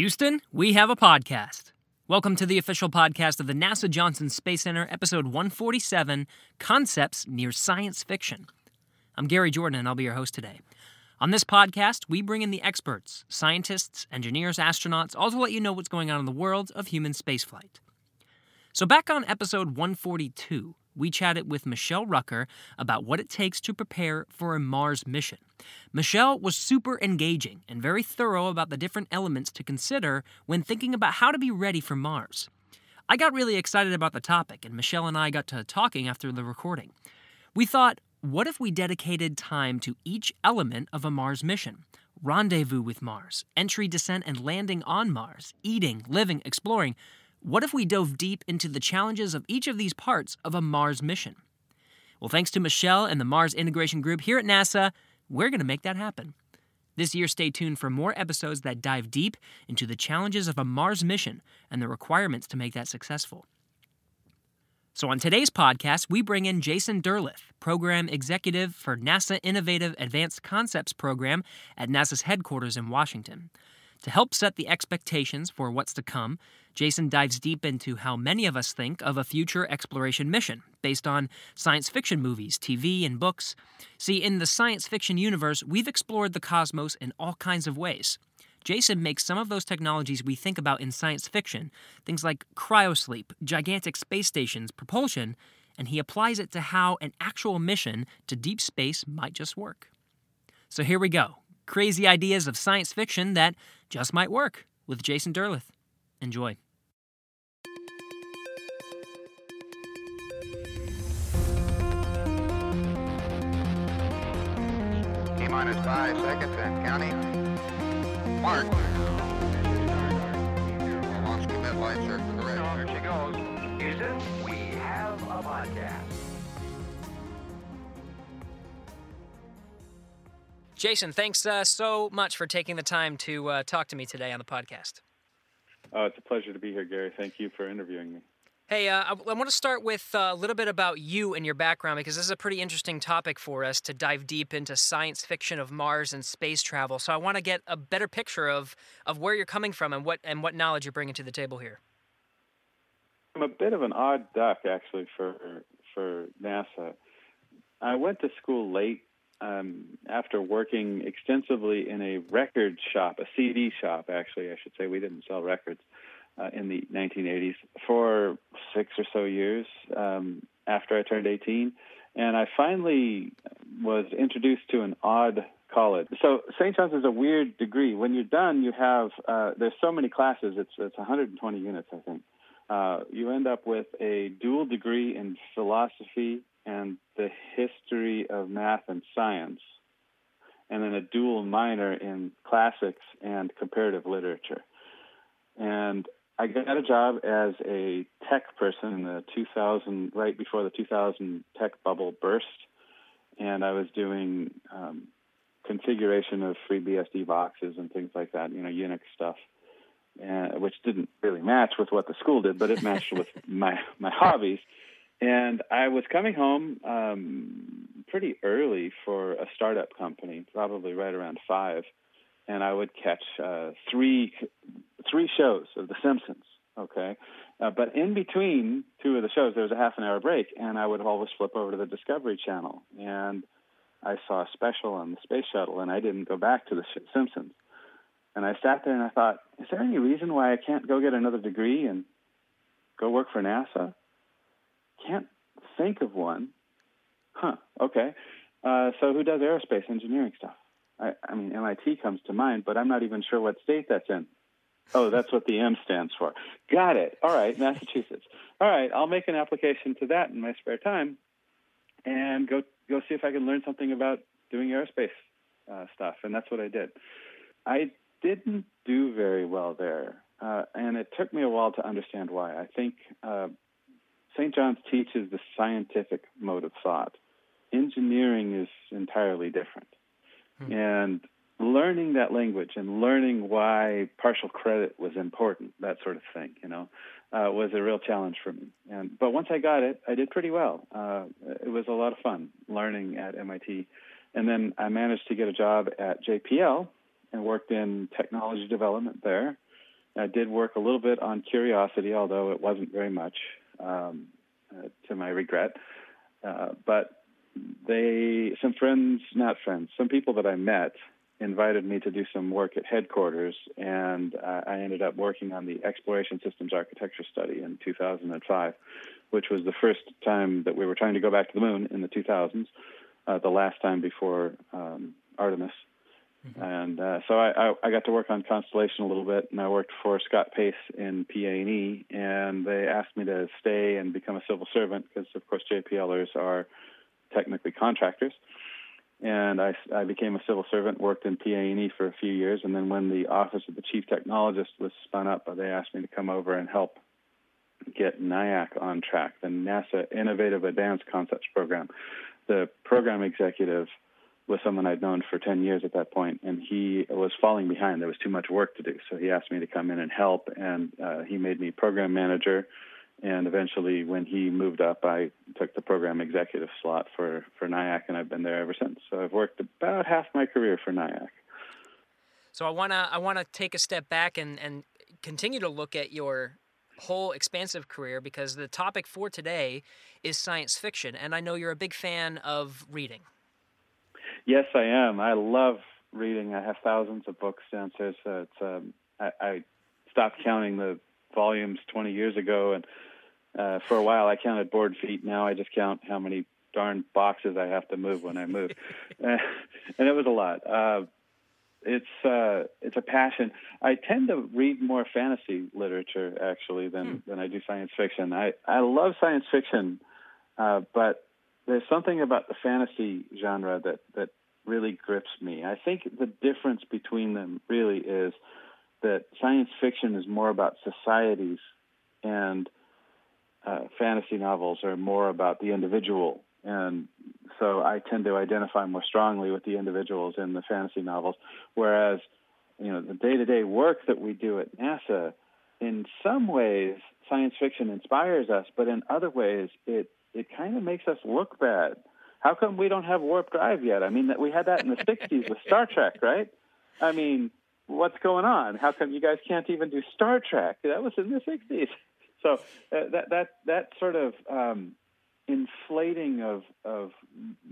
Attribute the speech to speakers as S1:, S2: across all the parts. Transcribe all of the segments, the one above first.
S1: Houston, we have a podcast. Welcome to the official podcast of the NASA Johnson Space Center, episode 147 Concepts Near Science Fiction. I'm Gary Jordan, and I'll be your host today. On this podcast, we bring in the experts, scientists, engineers, astronauts, all to let you know what's going on in the world of human spaceflight. So, back on episode 142, we chatted with Michelle Rucker about what it takes to prepare for a Mars mission. Michelle was super engaging and very thorough about the different elements to consider when thinking about how to be ready for Mars. I got really excited about the topic, and Michelle and I got to talking after the recording. We thought, what if we dedicated time to each element of a Mars mission? Rendezvous with Mars, entry, descent, and landing on Mars, eating, living, exploring. What if we dove deep into the challenges of each of these parts of a Mars mission? Well, thanks to Michelle and the Mars Integration Group here at NASA, we're going to make that happen. This year, stay tuned for more episodes that dive deep into the challenges of a Mars mission and the requirements to make that successful. So, on today's podcast, we bring in Jason Derleth, Program Executive for NASA Innovative Advanced Concepts Program at NASA's headquarters in Washington. To help set the expectations for what's to come, Jason dives deep into how many of us think of a future exploration mission based on science fiction movies, TV, and books. See, in the science fiction universe, we've explored the cosmos in all kinds of ways. Jason makes some of those technologies we think about in science fiction, things like cryosleep, gigantic space stations, propulsion, and he applies it to how an actual mission to deep space might just work. So here we go crazy ideas of science fiction that just might work with Jason Derleth. Enjoy.
S2: Minus five seconds and counting. Mark. Launch commit light circle correct.
S3: There she goes. Houston, we have a podcast.
S1: Jason, thanks uh, so much for taking the time to uh, talk to me today on the podcast.
S4: Oh, it's a pleasure to be here, Gary. Thank you for interviewing me.
S1: Hey, uh, I, I want to start with uh, a little bit about you and your background because this is a pretty interesting topic for us to dive deep into science fiction of Mars and space travel. So I want to get a better picture of, of where you're coming from and what and what knowledge you're bringing to the table here.
S4: I'm a bit of an odd duck, actually, for for NASA. I went to school late um, after working extensively in a record shop, a CD shop, actually, I should say. We didn't sell records uh, in the 1980s for six or so years um, after I turned 18. And I finally was introduced to an odd college. So St. John's is a weird degree. When you're done, you have uh, there's so many classes. It's it's 120 units, I think. Uh, you end up with a dual degree in philosophy and the history of math and science, and then a dual minor in classics and comparative literature. And I got a job as a tech person in the 2000, right before the 2000 tech bubble burst, and I was doing um, configuration of FreeBSD boxes and things like that, you know, Unix stuff. Uh, which didn't really match with what the school did, but it matched with my my hobbies. And I was coming home um, pretty early for a startup company, probably right around five, and I would catch uh, three three shows of The Simpsons. Okay, uh, but in between two of the shows, there was a half an hour break, and I would always flip over to the Discovery Channel, and I saw a special on the space shuttle, and I didn't go back to the Simpsons. And I sat there and I thought, is there any reason why I can't go get another degree and go work for NASA? Can't think of one. Huh, okay. Uh, so who does aerospace engineering stuff? I, I mean, MIT comes to mind, but I'm not even sure what state that's in. Oh, that's what the M stands for. Got it. All right, Massachusetts. All right, I'll make an application to that in my spare time, and go go see if I can learn something about doing aerospace uh, stuff. And that's what I did. I didn't do very well there, uh, and it took me a while to understand why. I think uh, St. John's teaches the scientific mode of thought. Engineering is entirely different, hmm. and learning that language and learning why partial credit was important, that sort of thing, you know, uh, was a real challenge for me. And but once I got it, I did pretty well. Uh, it was a lot of fun learning at MIT, and then I managed to get a job at JPL, and worked in technology development there. I did work a little bit on Curiosity, although it wasn't very much, um, uh, to my regret. Uh, but they, some friends, not friends, some people that I met invited me to do some work at headquarters, and uh, I ended up working on the Exploration Systems Architecture Study in 2005, which was the first time that we were trying to go back to the moon in the 2000s, uh, the last time before um, Artemis. Mm-hmm. And uh, so I, I, I, got to work on Constellation a little bit, and I worked for Scott Pace in PA&E, and they asked me to stay and become a civil servant because, of course, JPLers are technically contractors. And I, I became a civil servant, worked in PA&E for a few years, and then when the office of the chief technologist was spun up, they asked me to come over and help get NIAC on track, the NASA Innovative Advanced Concepts Program. The program executive – was someone I'd known for 10 years at that point, and he was falling behind. There was too much work to do. So he asked me to come in and help, and uh, he made me program manager. And eventually, when he moved up, I took the program executive slot for, for NIAC, and I've been there ever since. So I've worked about half my career for NIAC.
S1: So I wanna I wanna take a step back and, and continue to look at your whole expansive career because the topic for today is science fiction, and I know you're a big fan of reading.
S4: Yes, I am. I love reading. I have thousands of books downstairs. So it's um, I, I stopped counting the volumes 20 years ago, and uh, for a while I counted board feet. Now I just count how many darn boxes I have to move when I move, and it was a lot. Uh, it's uh, it's a passion. I tend to read more fantasy literature actually than hmm. than I do science fiction. I I love science fiction, uh, but there's something about the fantasy genre that that really grips me. I think the difference between them really is that science fiction is more about societies and uh, fantasy novels are more about the individual. And so I tend to identify more strongly with the individuals in the fantasy novels, whereas you know the day-to-day work that we do at NASA, in some ways, science fiction inspires us, but in other ways, it it kind of makes us look bad. How come we don't have warp drive yet? I mean, we had that in the '60s with Star Trek, right? I mean, what's going on? How come you guys can't even do Star Trek? That was in the '60s. So uh, that that that sort of um, inflating of of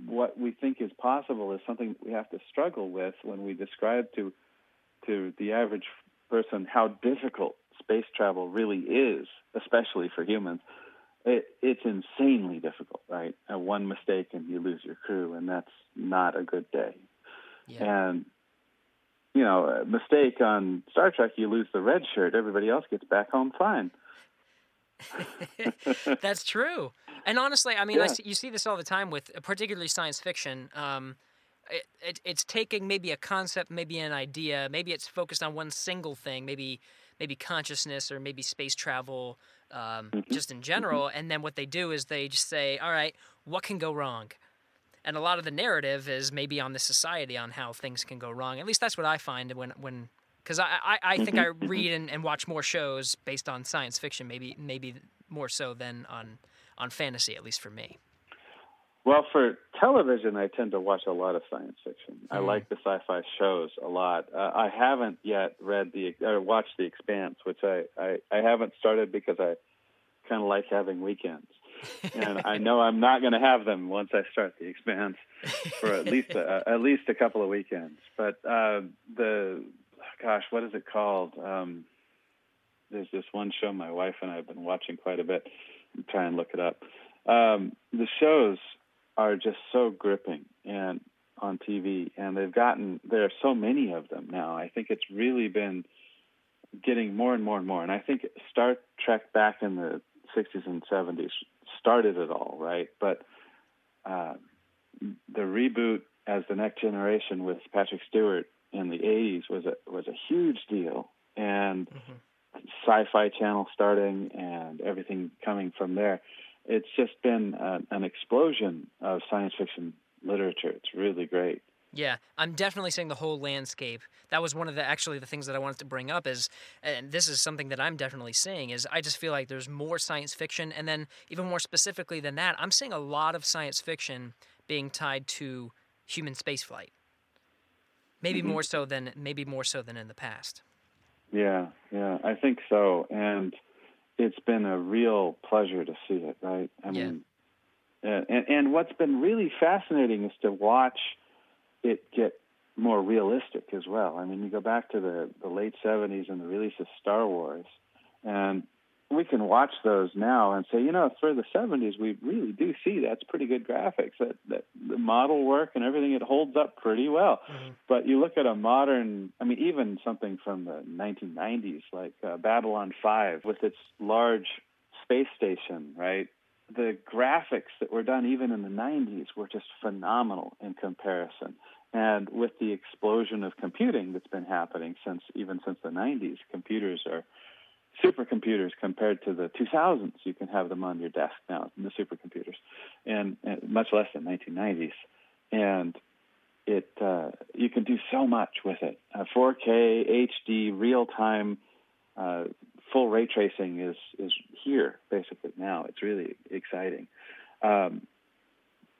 S4: what we think is possible is something we have to struggle with when we describe to to the average person how difficult space travel really is, especially for humans it, it's insanely difficult, right? And one mistake and you lose your crew, and that's not a good day. Yeah. And you know, a mistake on Star Trek, you lose the red shirt. Everybody else gets back home fine.
S1: that's true. And honestly, I mean, yeah. I see, you see this all the time with particularly science fiction. Um, it, it, it's taking maybe a concept, maybe an idea, maybe it's focused on one single thing, maybe maybe consciousness or maybe space travel um, mm-hmm. just in general. Mm-hmm. And then what they do is they just say, all right, what can go wrong? And a lot of the narrative is maybe on the society on how things can go wrong. At least that's what I find when when because I, I, I think mm-hmm. I read and, and watch more shows based on science fiction, maybe maybe more so than on on fantasy, at least for me.
S4: Well, for television, I tend to watch a lot of science fiction. Mm. I like the sci-fi shows a lot. Uh, I haven't yet read the or watched The Expanse, which I, I, I haven't started because I kind of like having weekends, and I know I'm not going to have them once I start The Expanse for at least a, at least a couple of weekends. But uh, the gosh, what is it called? Um, there's this one show my wife and I have been watching quite a bit. I'm trying to look it up. Um, the shows are just so gripping and on TV, and they've gotten there are so many of them now. I think it's really been getting more and more and more. And I think Star Trek back in the 60s and 70s started it all, right? But uh, the reboot as the next generation with Patrick Stewart in the 80s was a was a huge deal, and mm-hmm. Sci-Fi Channel starting and everything coming from there it's just been a, an explosion of science fiction literature. It's really great.
S1: Yeah, I'm definitely seeing the whole landscape. That was one of the actually the things that I wanted to bring up is, and this is something that I'm definitely seeing is I just feel like there's more science fiction, and then even more specifically than that, I'm seeing a lot of science fiction being tied to human spaceflight. Maybe mm-hmm. more so than maybe more so than in the past.
S4: Yeah, yeah, I think so. And it's been a real pleasure to see it, right? I
S1: Yeah.
S4: mean, and, and, and what's been really fascinating is to watch it get more realistic as well. I mean, you go back to the, the late 70s and the release of Star Wars, and we can watch those now and say, you know, for the 70s, we really do see that's pretty good graphics. That, that the model work and everything, it holds up pretty well. But you look at a modern, I mean, even something from the 1990s, like uh, Babylon 5 with its large space station, right? The graphics that were done even in the 90s were just phenomenal in comparison. And with the explosion of computing that's been happening since even since the 90s, computers are supercomputers compared to the 2000s. You can have them on your desk now, in the supercomputers, and, and much less than 1990s. And it uh, you can do so much with it. Uh, 4K, HD, real time, uh, full ray tracing is is here basically now. It's really exciting. Um,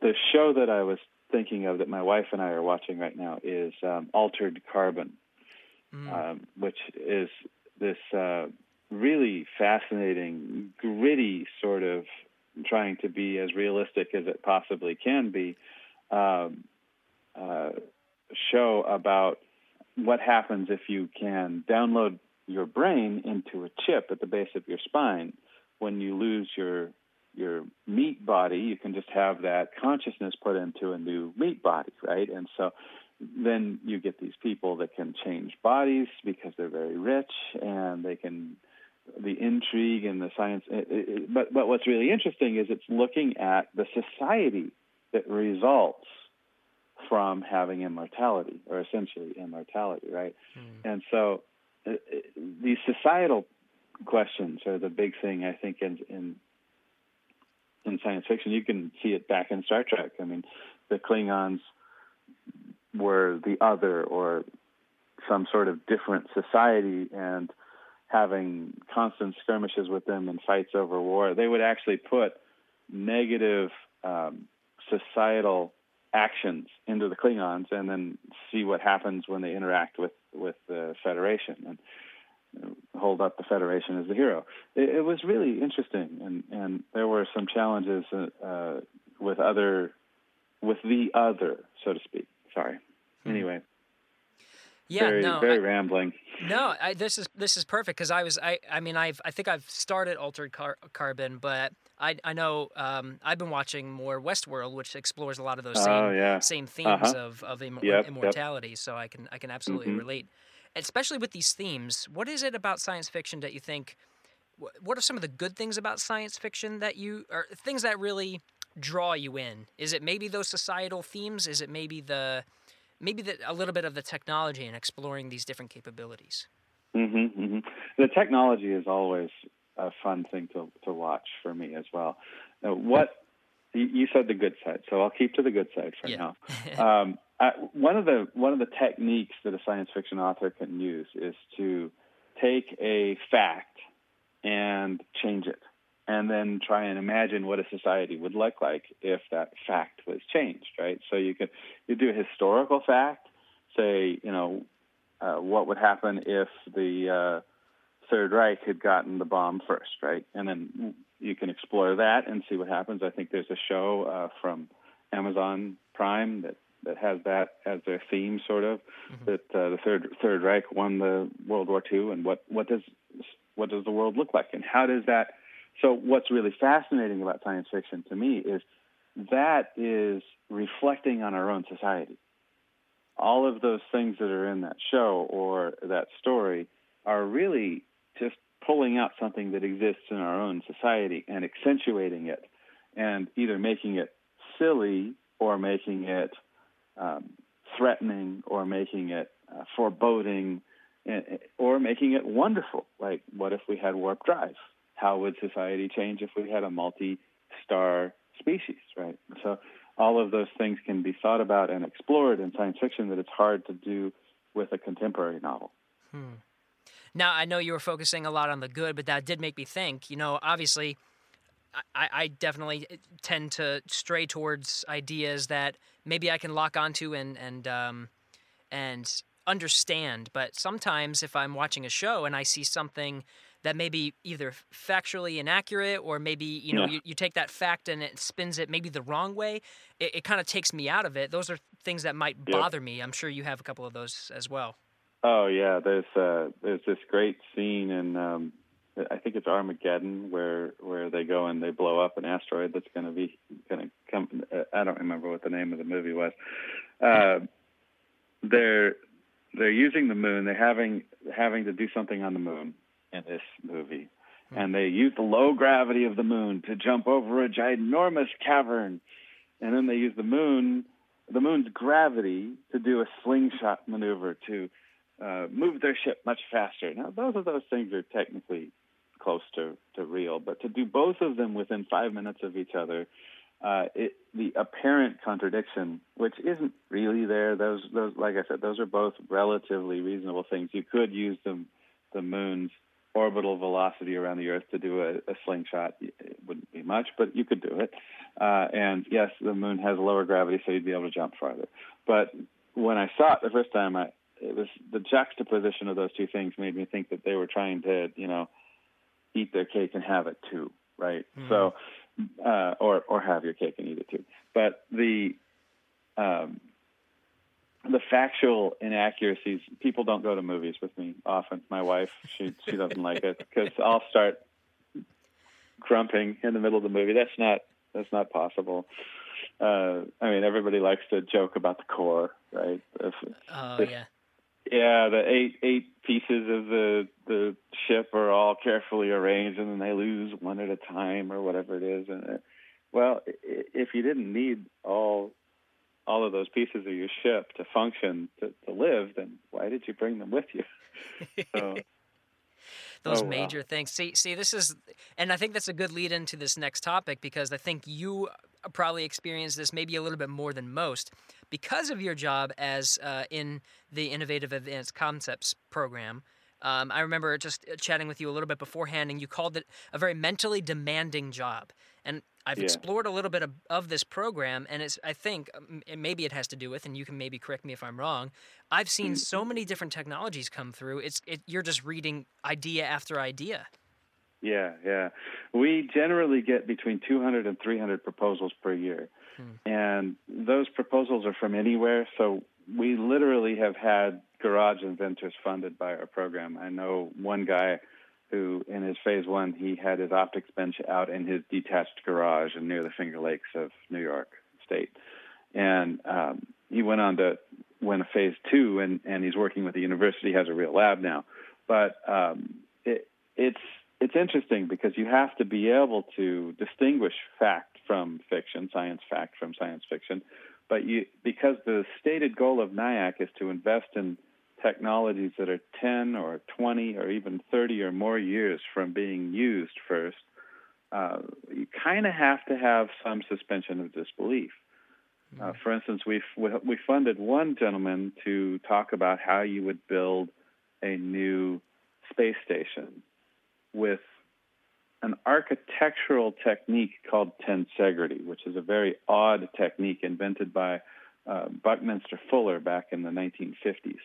S4: the show that I was thinking of that my wife and I are watching right now is um, Altered Carbon, um, which is this uh, really fascinating, gritty sort of trying to be as realistic as it possibly can be um, uh, show about what happens if you can download your brain into a chip at the base of your spine. When you lose your your meat body, you can just have that consciousness put into a new meat body, right? And so then you get these people that can change bodies because they're very rich and they can the intrigue and the science it, it, but but what's really interesting is it's looking at the society that results from having immortality or essentially immortality right? And so uh, uh, these societal questions are the big thing i think in in in science fiction. You can see it back in star trek. I mean the klingons were the other or some sort of different society and having constant skirmishes with them and fights over war, they would actually put negative um, societal actions into the Klingons and then see what happens when they interact with with the Federation and hold up the Federation as the hero. It, it was really interesting, and and there were some challenges uh, with other with the other, so to speak. Sorry. Anyway,
S1: Yeah,
S4: very
S1: no,
S4: very
S1: I-
S4: rambling.
S1: No, I, this is this is perfect because I was I I mean I've I think I've started Altered Car- Carbon, but I I know um, I've been watching more Westworld, which explores a lot of those same
S4: Oh, yeah.
S1: same themes
S4: Uh-huh.
S1: of of immor-
S4: Yep, yep.
S1: immortality. So I can I can absolutely
S4: Mhm.
S1: relate, especially with these themes. What is it about science fiction that you think? What are some of the good things about science fiction that you or things that really draw you in? Is it maybe those societal themes? Is it maybe the maybe the, a little bit of the technology and exploring these different capabilities?
S4: hmm hmm The technology is always a fun thing to to watch for me as well. Now, what you you said the good side, so I'll keep to the good side for
S1: Yeah.
S4: now. Um, I, one of the one of the techniques that a science fiction author can use is to take a fact and change it, and then try and imagine what a society would look like if that fact was changed. Right. So you could you do a historical fact, say you know uh, what would happen if the uh, Third Reich had gotten the bomb first, right? And then you can explore that and see what happens. I think there's a show uh, from Amazon Prime that, that has that as their theme, sort of. That uh, the Third Third Reich won the World War II, and what what does what does the world look like, and how does that? So what's really fascinating about science fiction to me is that is reflecting on our own society all of those things that are in that show or that story are really just pulling out something that exists in our own society and accentuating it and either making it silly or making it um, threatening or making it uh, foreboding and, or making it wonderful. Like, what if we had warp drive? How would society change if we had a multi star species, right? So, all of those things can be thought about and explored in science fiction that it's hard to do with a contemporary novel.
S1: Now, I know you were focusing a lot on the good, but that did make me think. You know, obviously, I, I definitely tend to stray towards ideas that maybe I can lock onto and and um, and understand, but sometimes if I'm watching a show and I see something that may be either factually inaccurate or maybe you know
S4: Yeah.
S1: you, you take that fact and it spins it maybe the wrong way it, it kind of takes me out of it those are things that might
S4: Yep.
S1: bother me i'm sure you have a couple of those as well
S4: Oh yeah, there's uh, there's this great scene in um, I think it's Armageddon where where they go and they blow up an asteroid that's going to be going to come. Uh, I don't remember what the name of the movie was. Uh, they're they're using the moon. They're having having to do something on the moon in this movie, and they use the low gravity of the moon to jump over a ginormous cavern, and then they use the moon the moon's gravity to do a slingshot maneuver to uh, move their ship much faster. Now, both of those things are technically close to, to real, but to do both of them within five minutes of each other, uh, it, the apparent contradiction, which isn't really there, those, those, like I said, those are both relatively reasonable things. You could use them, the moon's orbital velocity around the Earth to do a, a slingshot. It wouldn't be much, but you could do it. Uh, and yes, the moon has lower gravity, so you'd be able to jump farther. But when I saw it the first time, I, it was the juxtaposition of those two things made me think that they were trying to, you know, eat their cake and have it too, right? So, uh, or or have your cake and eat it too. But the um, the factual inaccuracies, people don't go to movies with me often. My wife, she she doesn't like it because I'll start grumping in the middle of the movie. That's not that's not possible. Uh, I mean, everybody likes to joke about the core, right? If,
S1: oh
S4: If-
S1: yeah
S4: yeah, the eight eight pieces of the the ship are all carefully arranged, and then they lose one at a time or whatever it is. And uh, well, if you didn't need all all of those pieces of your ship to function to, to live, then why did you bring them with you? So,
S1: those
S4: Oh, wow.
S1: major things. See, see, this is, and I think that's a good lead into this next topic because I think you probably experienced this maybe a little bit more than most because of your job as uh, in the Innovative Advanced Concepts program. Um, I remember just chatting with you a little bit beforehand, and you called it a very mentally demanding job. I've
S4: Yeah.
S1: explored a little bit of, of this program, and it's I think um, and maybe it has to do with, and you can maybe correct me if I'm wrong. I've seen so many different technologies come through. It's it, you're just reading idea after idea.
S4: Yeah, yeah. We generally get between 200 and 300 proposals per year. And those proposals are from anywhere. So we literally have had garage inventors funded by our program. I know one guy who, in his phase one, he had his optics bench out in his detached garage and near the Finger Lakes of New York State. And um, he went on to win a phase two, and, and he's working with the university, has a real lab now. But um, it, it's it's interesting because you have to be able to distinguish fact from fiction, science fact from science fiction. But you, because the stated goal of NIAC is to invest in technologies that are 10 or 20 or even 30 or more years from being used first, uh, you kind of have to have some suspension of disbelief. Uh, for instance, we we funded one gentleman to talk about how you would build a new space station with an architectural technique called tensegrity, which is a very odd technique invented by uh, Buckminster Fuller back in the 1950s.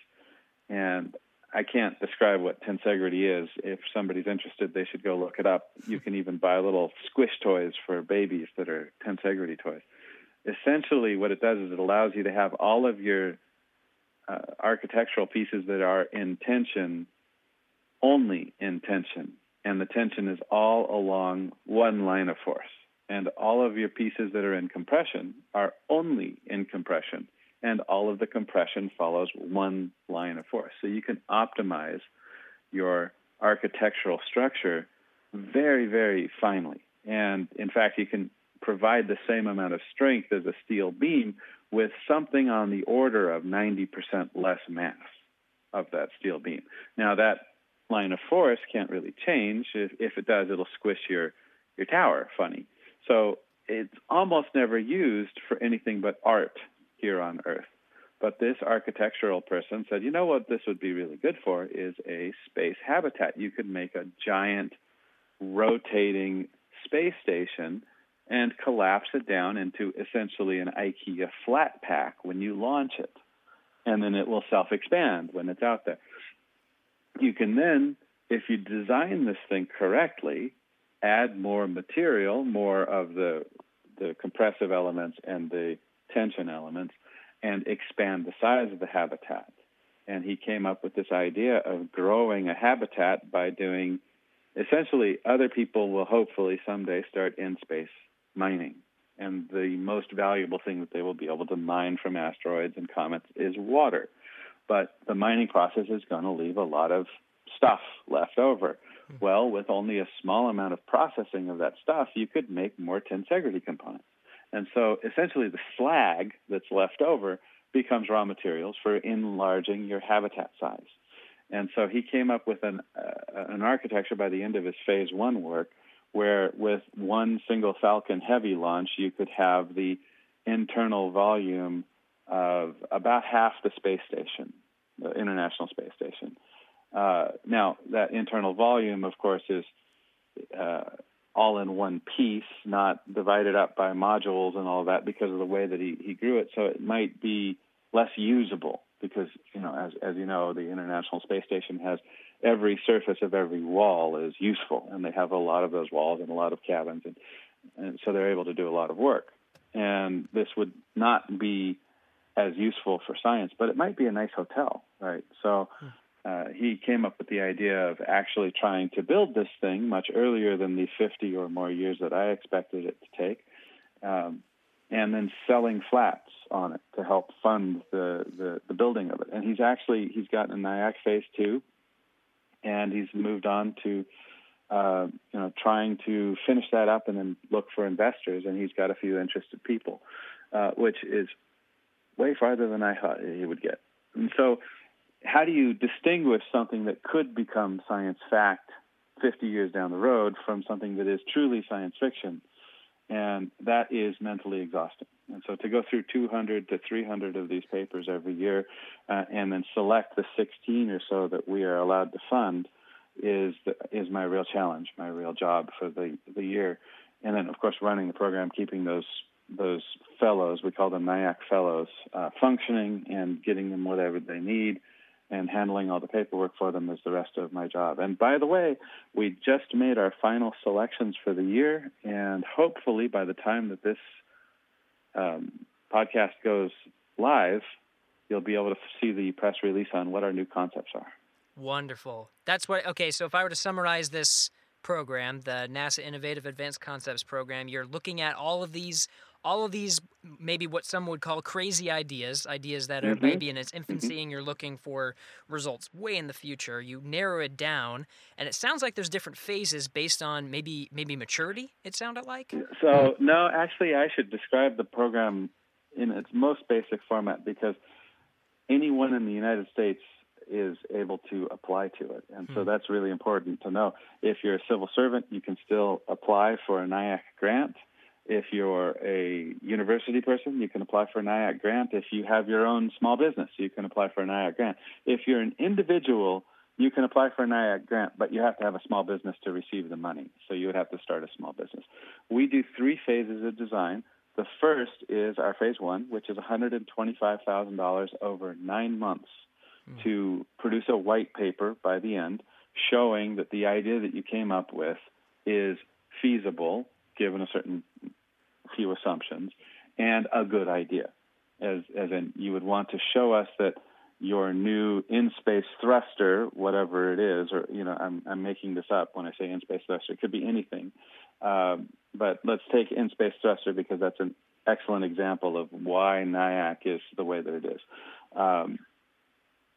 S4: And I can't describe what tensegrity is. If somebody's interested, they should go look it up. You can even buy little squish toys for babies that are tensegrity toys. Essentially, what it does is it allows you to have all of your uh, architectural pieces that are in tension only in tension, and the tension is all along one line of force. And all of your pieces that are in compression are only in compression, and all of the compression follows one line of force. So you can optimize your architectural structure very, very finely. And in fact, you can provide the same amount of strength as a steel beam with something on the order of 90% less mass of that steel beam. Now, that line of force can't really change. If, if it does, it'll squish your, your tower funny. So it's almost never used for anything but art here on Earth. But this architectural person said, you know what this would be really good for is a space habitat. You could make a giant rotating space station and collapse it down into essentially an IKEA flat pack when you launch it. and then it will self expand when it's out there. You can then, if you design this thing correctly, add more material, more of the the compressive elements and the tension elements, and expand the size of the habitat. And he came up with this idea of growing a habitat by doing essentially other people will hopefully someday start in space mining. And the most valuable thing that they will be able to mine from asteroids and comets is water. But the mining process is going to leave a lot of stuff left over. Hmm. Well, with only a small amount of processing of that stuff, you could make more tensegrity components. And so essentially the slag that's left over becomes raw materials for enlarging your habitat size. And so he came up with an, uh, an architecture by the end of his phase one work where with one single Falcon Heavy launch, you could have the internal volume of about half the space station, the International Space Station. Uh, now, that internal volume, of course, is uh, all in one piece, not divided up by modules and all of that because of the way that he, he grew it. So it might be less usable because, you know, as, as you know, the International Space Station has every surface of every wall is useful, and they have a lot of those walls and a lot of cabins, and, and so they're able to do a lot of work. And this would not be as useful for science, but it might be a nice hotel, right? So hmm. Uh, he came up with the idea of actually trying to build this thing much earlier than the 50 or more years that I expected it to take, um, and then selling flats on it to help fund the, the, the building of it. And he's actually he's gotten a NIAC phase two, and he's moved on to uh, you know trying to finish that up and then look for investors. And he's got a few interested people, uh, which is way farther than I thought he would get. And so how do you distinguish something that could become science fact 50 years down the road from something that is truly science fiction? And that is mentally exhausting. And so to go through 200 to 300 of these papers every year uh, and then select the 16 or so that we are allowed to fund is the, is my real challenge, my real job for the, the year. And then, of course, running the program, keeping those those fellows, we call them NIAC fellows, uh, functioning and getting them whatever they need and handling all the paperwork for them is the rest of my job. And by the way, we just made our final selections for the year, and hopefully by the time that this um, podcast goes live, you'll be able to see the press release on what our new concepts are.
S1: Wonderful. That's what. Okay, so if I were to summarize this program, the NASA Innovative Advanced Concepts program, you're looking at all of these all of these maybe what some would call crazy ideas ideas that are
S4: mm-hmm.
S1: maybe in its infancy and you're looking for results way in the future you narrow it down and it sounds like there's different phases based on maybe maybe maturity it sounded like
S4: so no actually i should describe the program in its most basic format because anyone in the united states is able to apply to it and so hmm. that's really important to know if you're a civil servant you can still apply for a NIAC grant if you're a university person, you can apply for an NIAC grant. If you have your own small business, you can apply for an NIAC grant. If you're an individual, you can apply for an NIAC grant, but you have to have a small business to receive the money. So you would have to start a small business. We do three phases of design. The first is our phase one, which is $125,000 over nine months mm. to produce a white paper by the end showing that the idea that you came up with is feasible given a certain few assumptions, and a good idea. As, as in, you would want to show us that your new in-space thruster, whatever it is, or you know, I'm, I'm making this up when I say in-space thruster. It could be anything, um, but let's take in-space thruster because that's an excellent example of why NIAC is the way that it is. Um,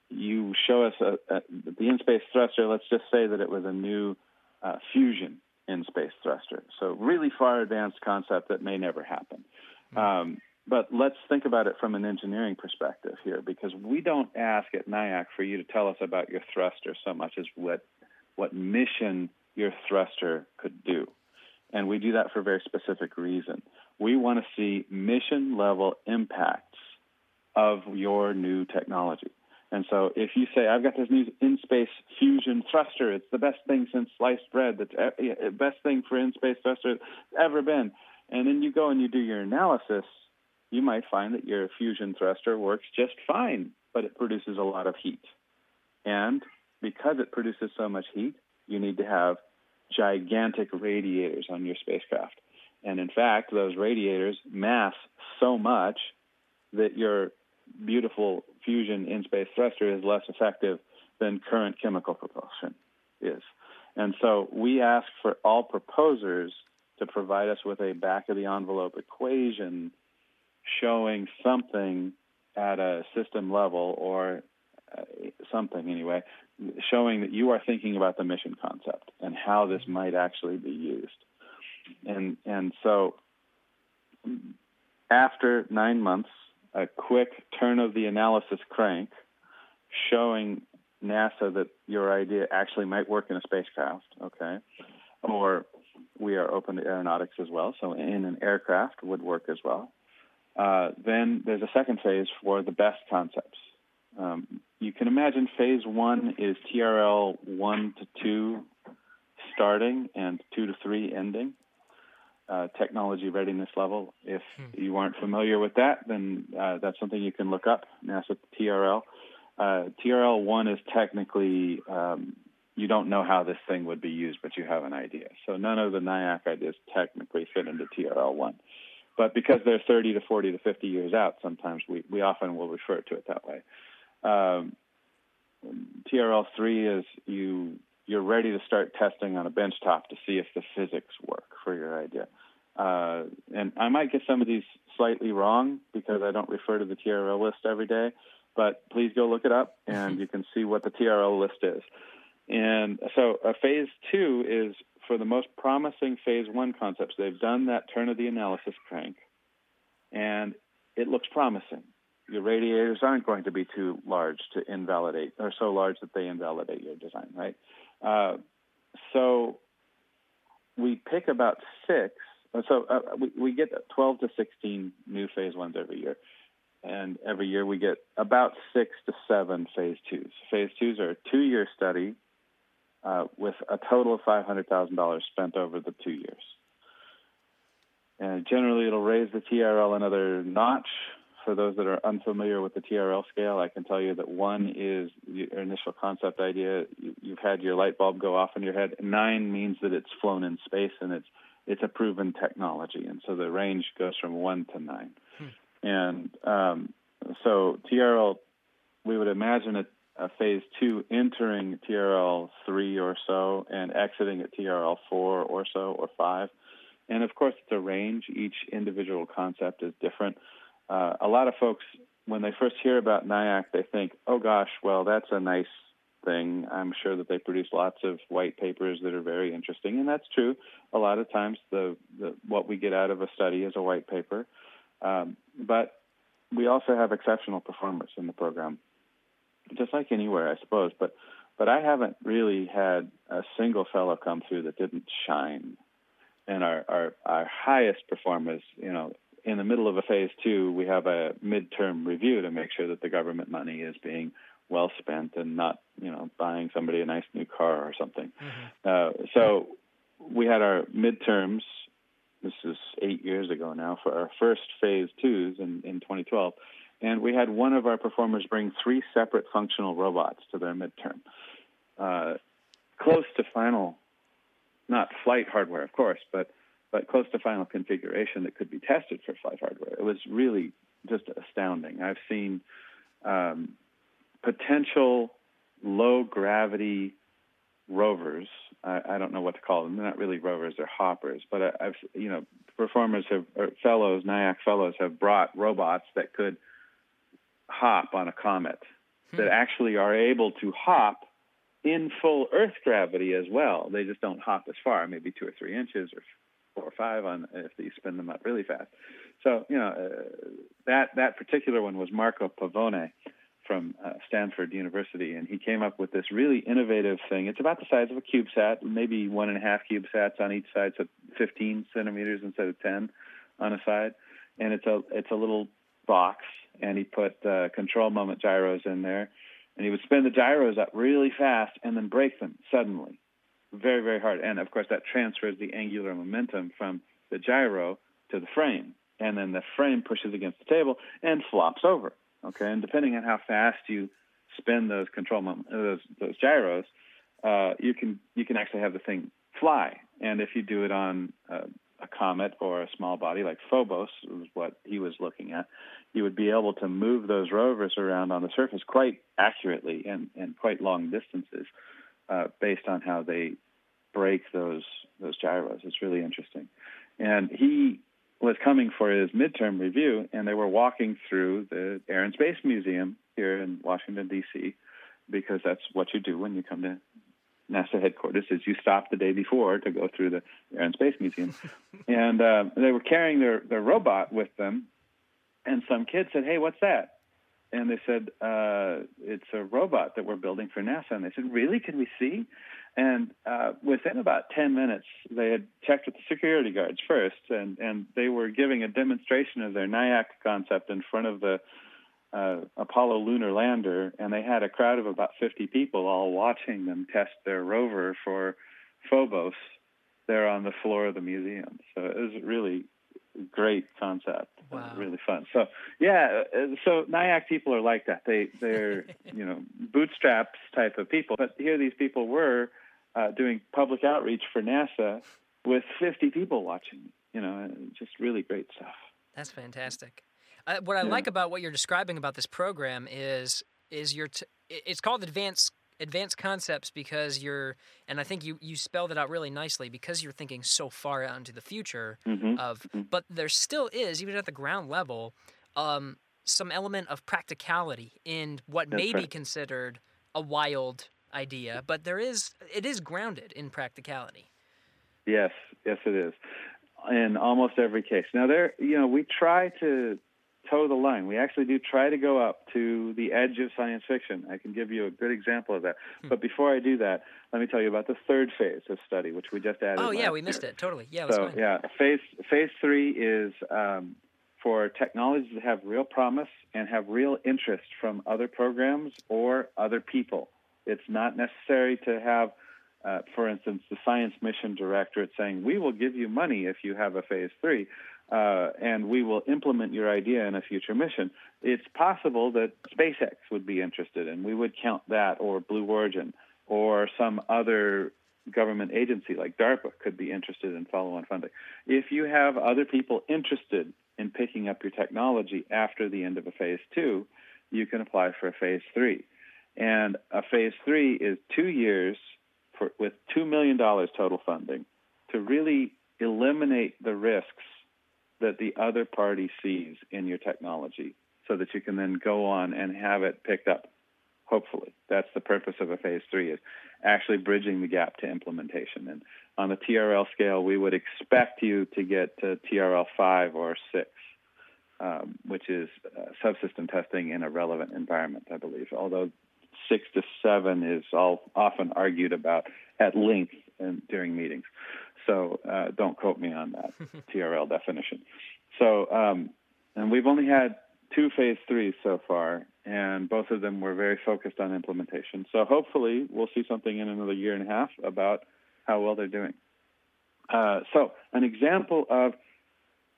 S4: you show us a, a, the in-space thruster. Let's just say that it was a new uh, fusion in space thruster. So really far advanced concept that may never happen. Mm-hmm. Um, but let's think about it from an engineering perspective here, because we don't ask at NIAC for you to tell us about your thruster so much as what what mission your thruster could do, and we do that for a very specific reason. We want to see mission level impacts of your new technology. And so if you say, I've got this new in space fusion thruster, it's the best thing since sliced bread, that's the eh, best thing for in space thruster ever been. And then you go and you do your analysis, you might find that your fusion thruster works just fine, but it produces a lot of heat. And because it produces so much heat, you need to have gigantic radiators on your spacecraft. And in fact, those radiators mass so much that your beautiful fusion in space thruster is less effective than current chemical propulsion is. And so we ask for all proposers to provide us with a back of the envelope equation showing something at a system level or uh, something anyway, showing that you are thinking about the mission concept and how this might actually be used. And and so after nine months, a quick turn of the analysis crank showing NASA that your idea actually might work in a spacecraft, okay? Or we are open to aeronautics as well, so in an aircraft would work as well. Uh, then there's a second phase for the best concepts. Um, you can imagine phase one is TRL 1 to 2 starting and 2 to 3 ending. Uh, technology readiness level. If hmm. you aren't familiar with that, then uh, that's something you can look up, NASA TRL. Uh, TRL 1 is technically, um, you don't know how this thing would be used, but you have an idea. So none of the NIAC ideas technically fit into TRL 1. But because they're 30 to 40 to 50 years out, sometimes we, we often will refer to it that way. Um, TRL three is you you're ready to start testing on a benchtop to see if the physics work for your idea. Uh, and I might get some of these slightly wrong because I don't refer to the TRL list every day, but please go look it up and mm-hmm. you can see what the TRL list is. And so a phase two is for the most promising phase one concepts. They've done that turn of the analysis crank, and it looks promising your radiators aren't going to be too large to invalidate, or so large that they invalidate your design, right? Uh, so we pick about six. Uh, so uh, we, we get 12 to 16 new phase ones every year. And every year we get about six to seven phase twos. Phase twos are a two year study uh, with a total of $500,000 spent over the two years. And generally, it'll raise the TRL another notch for those that are unfamiliar with the TRL scale, I can tell you that one is your initial concept idea. You've had your light bulb go off in your head. Nine means that it's flown in space and it's it's a proven technology, and so the range goes from one to nine. Hmm. And um, so TRL, we would imagine a, a phase two entering TRL three or so and exiting at TRL four or so or five. And of course, it's a range. Each individual concept is different uh, a lot of folks, when they first hear about NIAC, they think, oh gosh, well, that's a nice thing. I'm sure that they produce lots of white papers that are very interesting, and that's true. A lot of times, the, the what we get out of a study is a white paper, um, but we also have exceptional performers in the program, just like anywhere, I suppose. But but I haven't really had a single fellow come through that didn't shine. And our, our, our highest performers, you know, in the middle of a phase two, we have a midterm review to make sure that the government money is being well spent and not, you know, buying somebody a nice new car or something. Mm-hmm. Uh, so we had our midterms. This is eight years ago now for our first phase twos in, in 2012. And we had one of our performers bring three separate functional robots to their midterm. Uh, close to final, not flight hardware, of course, but but close to final configuration that could be tested for flight hardware. It was really just astounding. I've seen um, potential low gravity rovers. I, I, don't know what to call them. They're not really rovers; they're hoppers. But I, have you know performers have or fellows, NIAC fellows have brought robots that could hop on a comet hmm. that actually are able to hop in full Earth gravity as well. They just don't hop as far, maybe two or three inches or four or five on if you spin them up really fast. So you know uh, that that particular one was Marco Pavone from uh, Stanford University, and he came up with this really innovative thing. It's about the size of a CubeSat, maybe one and a half CubeSats on each side, so 15 centimeters instead of 10 on a side, and it's a it's a little box, and he put uh, control moment gyros in there, and he would spin the gyros up really fast and then brake them suddenly very, very hard. And of course, that transfers the angular momentum from the gyro to the frame. and then the frame pushes against the table and flops over. Okay, and depending on how fast you spin those control mom- those those gyros, uh, you can you can actually have the thing fly. And if you do it on uh, a comet or a small body like Phobos, was what he was looking at, you would be able to move those rovers around on the surface quite accurately and, and quite long distances uh, based on how they break those those gyros. It's really interesting. And he was coming for his midterm review, and they were walking through the Air and Space Museum here in Washington D.C. because that's what you do when you come to NASA headquarters. Is you stop the day before to go through the Air and Space Museum, and uh, they were carrying their their robot with them, and some kid said, "Hey, what's that?" And they said, uh, "It's a robot that we're building for NASA." And they said, "Really? Can we see?" And uh, within about 10 minutes, they had checked with the security guards first, and, and they were giving a demonstration of their NIAC concept in front of the uh, Apollo lunar lander, and they had a crowd of about 50 people all watching them test their rover for Phobos there on the floor of the museum. So it was really great concept.
S1: Wow.
S4: Really fun. So yeah, uh, so NIAC people are like that. They they're you know bootstraps type of people. But here these people were uh, doing public outreach for NASA with 50 people watching. You know, just really great stuff.
S1: That's fantastic. Uh, what I
S4: Yeah.
S1: like about what you're describing about this program is is your t- it's called advanced advanced concepts because you're and I think you you spelled it out really nicely because you're thinking so far out into the future
S4: Mhm.
S1: of but there still is even at the ground level um some element of practicality in what
S4: That's
S1: may be considered a wild idea but there is it is grounded in practicality
S4: Yes, yes, it is. In almost every case. Now, there, you know, we try to toe the line. We actually do try to go up to the edge of science fiction. I can give you a good example of that. But before I do that, let me tell you about the third phase of study, which we just added.
S1: oh yeah we missed
S4: year.
S1: it totally yeah
S4: So yeah, phase phase three is um, for technologies that have real promise and have real interest from other programs or other people. It's not necessary to have, uh, for instance, the Science Mission Directorate saying we will give you money if you have a phase three. Uh, and we will implement your idea in a future mission. It's possible that SpaceX would be interested, and we would count that, or Blue Origin, or some other government agency like DARPA could be interested in follow on funding. If you have other people interested in picking up your technology after the end of a phase two, you can apply for a phase three. And a phase three is two years for, with $2 million total funding to really eliminate the risks that the other party sees in your technology so that you can then go on and have it picked up hopefully. That's the purpose of a phase three is actually bridging the gap to implementation. And on the trl scale we would expect you to get to trl 5 or 6 um, which is uh, subsystem testing in a relevant environment i believe. Although 6 to 7 is all often argued about at length in, during meetings so uh, don't quote me on that trl definition so um, and we've only had two phase threes so far, and both of them were very focused on implementation. So hopefully we'll see something in another year and a half about how well they're doing. Uh, so an example of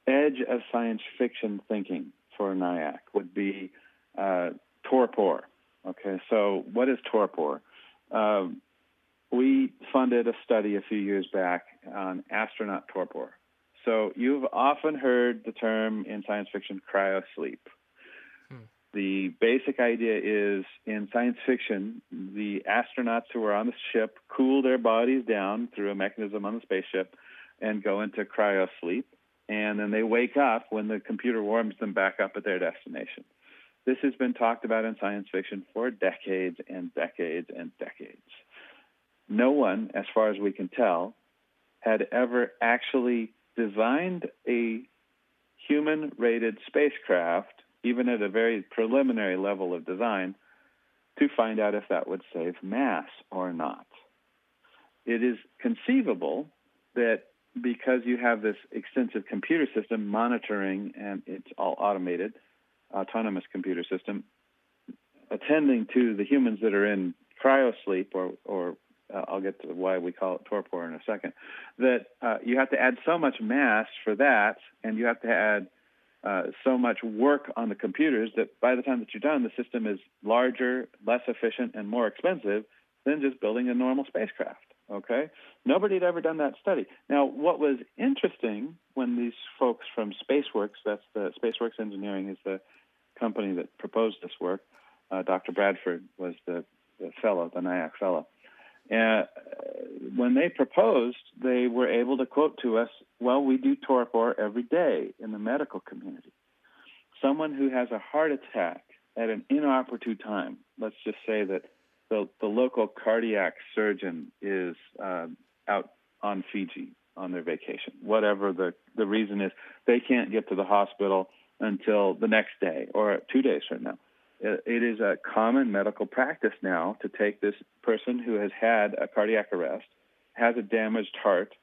S4: edge of science fiction thinking for NIAC would be uh, torpor. Okay, so what is torpor? Um, we funded a study a few years back on astronaut torpor. So you've often heard the term in science fiction cryosleep. Hmm. The basic idea is in science fiction, the astronauts who are on the ship cool their bodies down through a mechanism on the spaceship and go into cryosleep. And then they wake up when the computer warms them back up at their destination. This has been talked about in science fiction for decades and decades and decades. No one, as far as we can tell, had ever actually designed a human rated spacecraft, even at a very preliminary level of design, to find out if that would save mass or not. It is conceivable that because you have this extensive computer system monitoring and it's all automated, autonomous computer system, attending to the humans that are in cryosleep or, or uh, I'll get to why we call it torpor in a second, that uh, you have to add so much mass for that, and you have to add uh, so much work on the computers that by the time that you're done, the system is larger, less efficient, and more expensive than just building a normal spacecraft. Okay, nobody had ever done that study. Now, what was interesting when these folks from SpaceWorks, that's the SpaceWorks Engineering, is the company that proposed this work. Uh, Dr. Bradford was the, the fellow, the NIAC fellow. And when they proposed, they were able to quote to us, "Well, we do torpor every day in the medical community. Someone who has a heart attack at an inopportune time, let's just say that." the, the local cardiac surgeon is uh, out on Fiji on their vacation. Whatever the, the reason is, they can't get to the hospital until the next day or two days from now. It, it is a common medical practice now to take this person who has had a cardiac arrest, has a damaged heart,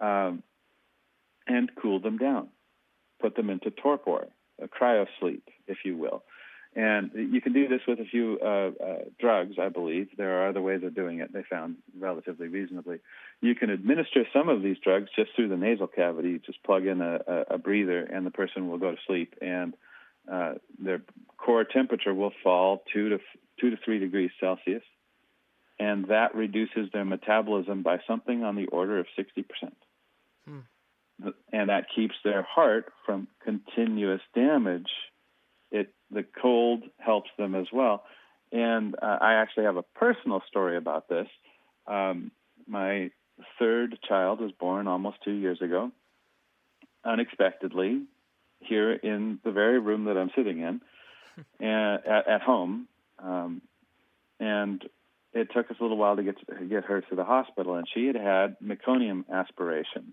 S4: um, and cool them down, put them into torpor, a cryosleep, if you will. And you can do this with a few uh, uh, drugs, I believe. There are other ways of doing it, they found relatively reasonably. You can administer some of these drugs just through the nasal cavity. just plug in a, a breather, and the person will go to sleep. And uh, their core temperature will fall two to two to three degrees Celsius, and that reduces their metabolism by something on the order of sixty percent. Hmm. And that keeps their heart from continuous damage it the cold helps them as well. And uh, I actually have a personal story about this. Um, my third child was born almost two years ago, unexpectedly, here in the very room that I'm sitting in, and, at, at home. Um, and it took us a little while to get to, get her to the hospital, and she had had meconium aspiration,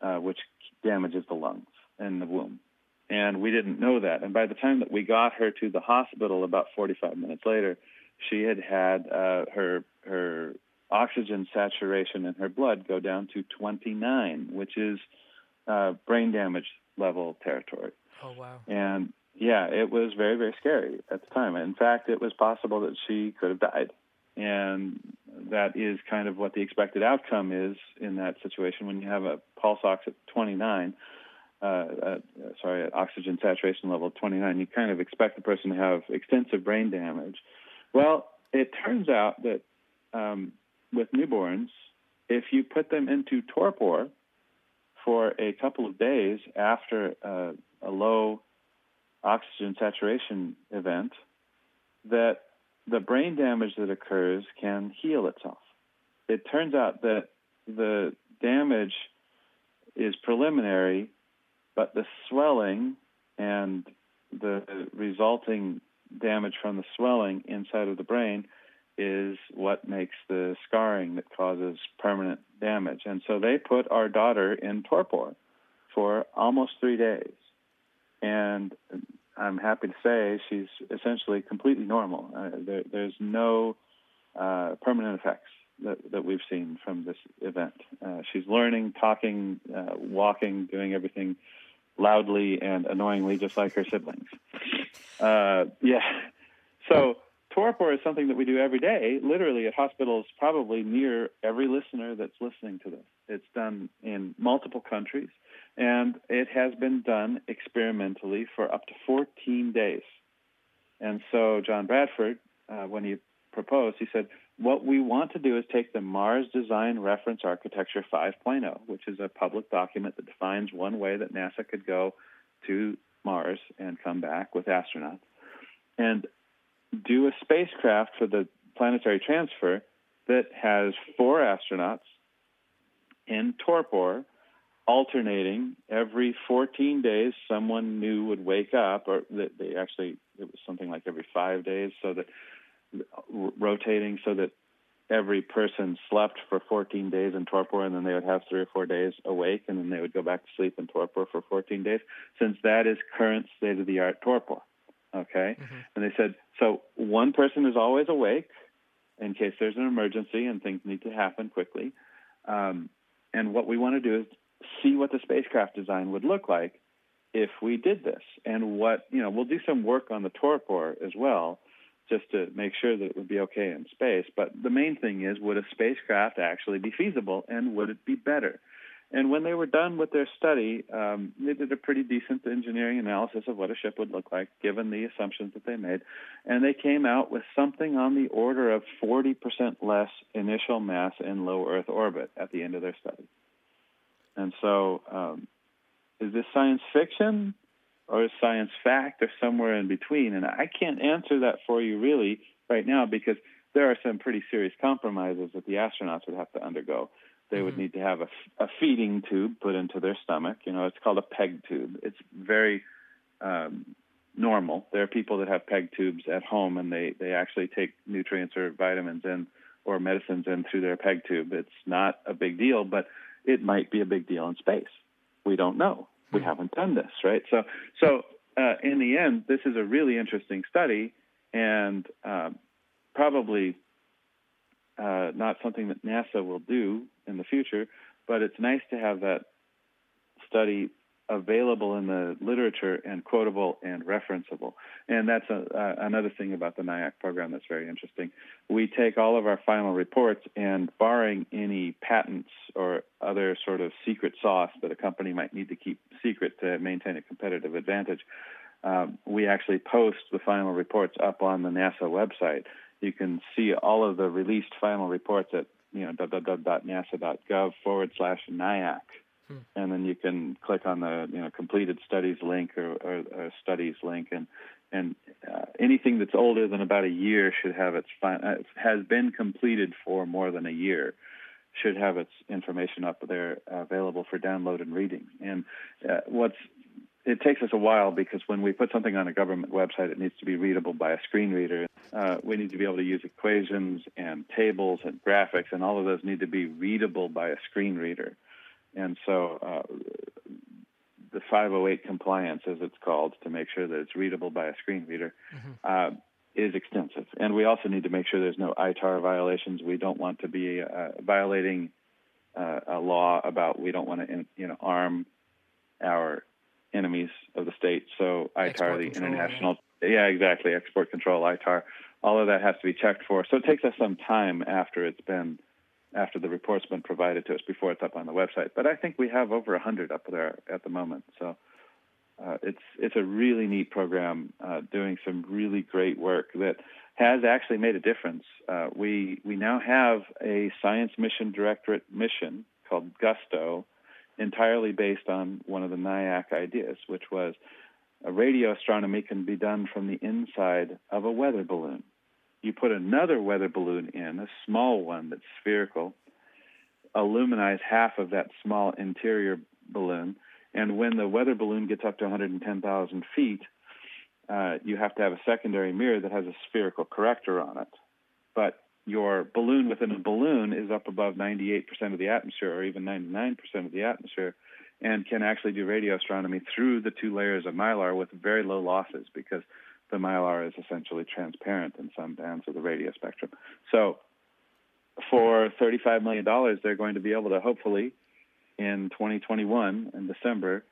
S4: uh, which damages the lungs and the womb and we didn't know that. And by the time that we got her to the hospital, about 45 minutes later, she had had uh, her her oxygen saturation in her blood go down to 29, which is uh, brain damage level territory.
S1: Oh wow!
S4: And yeah, it was very very scary at the time. In fact, it was possible that she could have died, and that is kind of what the expected outcome is in that situation when you have a pulse ox at 29 uh, uh, sorry, at oxygen saturation level 29, you kind of expect the person to have extensive brain damage. Well, it turns out that um, with newborns, if you put them into torpor for a couple of days after uh, a low oxygen saturation event, that the brain damage that occurs can heal itself. It turns out that the damage is preliminary but the swelling and the resulting damage from the swelling inside of the brain is what makes the scarring that causes permanent damage. And so they put our daughter in torpor for almost three days. And I'm happy to say she's essentially completely normal. Uh, there, there's no uh, permanent effects that, that we've seen from this event. Uh, she's learning, talking, uh, walking, doing everything loudly and annoyingly, just like her siblings. Uh, yeah. So torpor is something that we do every day, literally at hospitals, probably near every listener that's listening to this. It's done in multiple countries, and it has been done experimentally for up to 14 days. And so John Bradford, uh, when he proposed, he said, what we want to do is take the Mars Design Reference Architecture 5.0, which is a public document that defines one way that NASA could go to Mars and come back with astronauts, and do a spacecraft for the planetary transfer that has four astronauts in torpor, alternating every 14 days. Someone new would wake up, or that they actually it was something like every five days, so that rotating so that every person slept for 14 days in torpor and then they would have three or four days awake and then they would go back to sleep in torpor for 14 days since that is current state of the art torpor okay mm-hmm. and they said so one person is always awake in case there's an emergency and things need to happen quickly um, and what we want to do is see what the spacecraft design would look like if we did this and what you know we'll do some work on the torpor as well just to make sure that it would be okay in space. But the main thing is, would a spacecraft actually be feasible, and would it be better? And when they were done with their study, um, they did a pretty decent engineering analysis of what a ship would look like, given the assumptions that they made. And they came out with something on the order of 40% less initial mass in low Earth orbit at the end of their study. And so, um, is this science fiction or is science fact or somewhere in between? And I can't answer that for you really right now because there are some pretty serious compromises that the astronauts would have to undergo. They would need to have a, a feeding tube put into their stomach. You know, it's called a peg tube. It's very um, normal. There are people that have peg tubes at home, and they they actually take nutrients or vitamins in or medicines in through their peg tube. It's not a big deal, but it might be a big deal in space. We don't know. We haven't done this, right? So, so uh, in the end, this is a really interesting study, and um, probably uh, not something that NASA will do in the future, but it's nice to have that study available in the literature and quotable and referenceable. And that's a, another thing about the NIAC program that's very interesting. We take all of our final reports and, barring any patents or other sort of secret sauce that a company might need to keep secret to maintain a competitive advantage, um, we actually post the final reports up on the NASA website. You can see all of the released final reports at you know www.nasa.gov forward slash NIAC. And then you can click on the you know completed studies link or, or, or studies link. And and uh, anything that's older than about a year should have its fi- uh, has been completed for more than a year should have its information up there uh, available for download and reading. And uh, what's it takes us a while because when we put something on a government website, it needs to be readable by a screen reader. Uh, we need to be able to use equations and tables and graphics, and all of those need to be readable by a screen reader. And so uh, the 508 compliance, as it's called, to make sure that it's readable by a screen reader, uh, is extensive. And we also need to make sure there's no ITAR violations. We don't want to be uh, violating uh, a law about we don't want to, you know, arm our enemies of the state. So ITAR, the
S1: control,
S4: international, yeah, exactly, export control, ITAR, all of that has to be checked for. So it takes us some time after it's been after the report's been provided to us before it's up on the website. But I think we have over a hundred up there at the moment. So uh, it's it's a really neat program uh, doing some really great work that has actually made a difference. Uh, we we now have a science mission directorate mission called Gusto, entirely based on one of the NIAC ideas, which was radio astronomy can be done from the inside of a weather balloon you put another weather balloon in, a small one that's spherical, aluminize half of that small interior balloon, and when the weather balloon gets up to 110,000 feet, uh, you have to have a secondary mirror that has a spherical corrector on it. But your balloon within a balloon is up above 98% of the atmosphere, or even 99% of the atmosphere, and can actually do radio astronomy through the two layers of mylar with very low losses because the mylar is essentially transparent in some bands of the radio spectrum. So, for $35 million, they're going to be able to hopefully, in 2021, in December,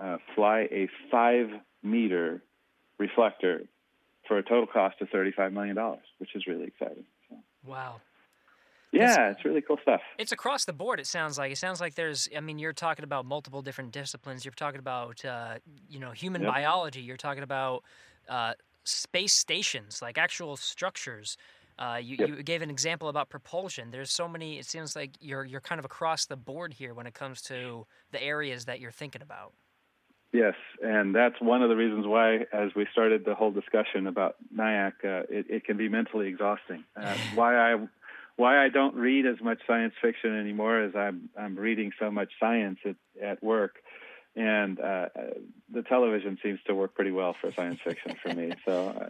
S4: uh, fly a five meter reflector for a total cost of $35 million, which is really exciting.
S1: Wow.
S4: yeah, it's really cool stuff.
S1: It's across the board. It sounds like. It sounds like there's. I mean, you're talking about multiple different disciplines. You're talking about, uh, you know, human
S4: Yep.
S1: biology. You're talking about uh, space stations, like actual structures. Uh, you,
S4: Yep.
S1: you gave an example about propulsion. There's so many. It seems like you're you're kind of across the board here when it comes to the areas that you're thinking about.
S4: Yes, and that's one of the reasons why, as we started the whole discussion about NIAC, uh, it, it can be mentally exhausting. Uh, why I why I don't read as much science fiction anymore is I'm I'm reading so much science at, at work, and uh, uh, the television seems to work pretty well for science fiction for me. So uh,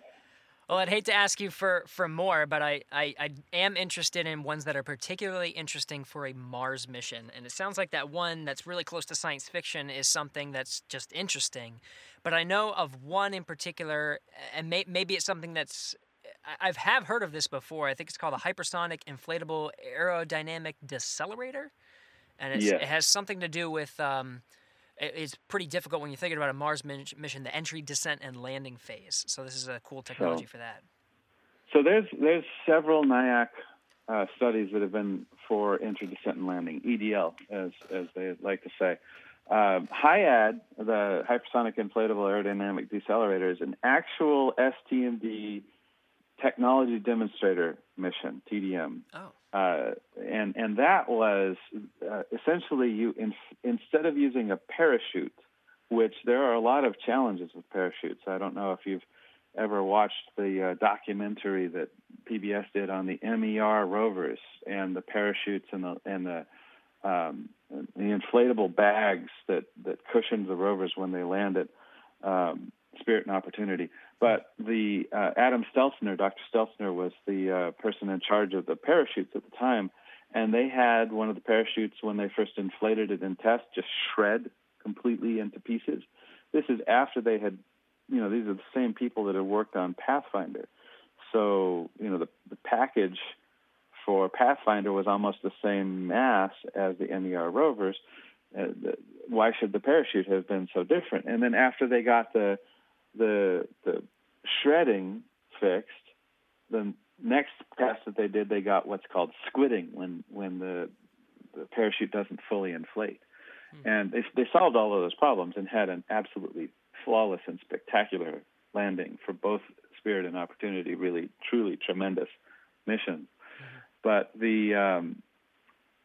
S1: Well, I'd hate to ask you for, for more, but I, I, I am interested in ones that are particularly interesting for a Mars mission. And it sounds like that one that's really close to science fiction is something that's just interesting. But I know of one in particular, and may, maybe it's something that's. I- I've have heard of this before. I think it's called a hypersonic inflatable aerodynamic decelerator, and
S4: Yes.
S1: it has something to do with. Um, it's pretty difficult when you're thinking about a Mars mission, the entry, descent, and landing phase. So this is a cool technology for that.
S4: So there's there's several NIAC uh, studies that have been for interdescent and landing, EDL, as as they like to say. Uh, HIAD, the hypersonic inflatable aerodynamic decelerator, is an actual STMD technology demonstrator mission, TDM.
S1: Oh.
S4: Uh, and and that was uh, essentially you in, instead of using a parachute, which there are a lot of challenges with parachutes. I don't know if you've ever watched the uh, documentary that PBS did on the MER rovers and the parachutes and the and the um, the inflatable bags that that cushioned the rovers when they landed. Um, Spirit and Opportunity. But the uh, Adam Stelzner, Dr. Stelzner, was the uh, person in charge of the parachutes at the time, and they had one of the parachutes when they first inflated it in test just shred completely into pieces. This is after they had, you know, these are the same people that had worked on Pathfinder. So, you know, the, the package for Pathfinder was almost the same mass as the MER rovers. Uh, the, why should the parachute have been so different? And then after they got the the the shredding fixed, the next test that they did, they got what's called squidding when when the the parachute doesn't fully inflate, hmm. and they they solved all of those problems and had an absolutely flawless and spectacular landing for both Spirit and Opportunity. Really, truly tremendous mission. Mm-hmm. But the um,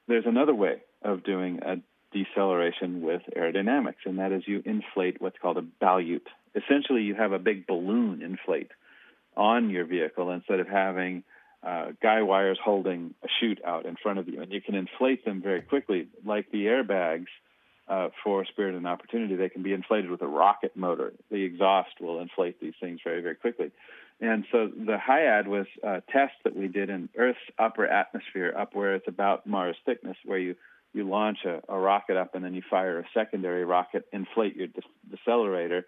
S4: there's another way of doing a deceleration with aerodynamics, and that is you inflate what's called a ballute essentially you have a big balloon inflate on your vehicle instead of having uh, guy wires holding a chute out in front of you, and you can inflate them very quickly, like the airbags uh, for Spirit and Opportunity. They can be inflated with a rocket motor. The exhaust will inflate these things very, very quickly. And so the HIAD was a test that we did in Earth's upper atmosphere, up where it's about Mars thickness, where you you launch a, a rocket up and then you fire a secondary rocket, inflate your de- decelerator,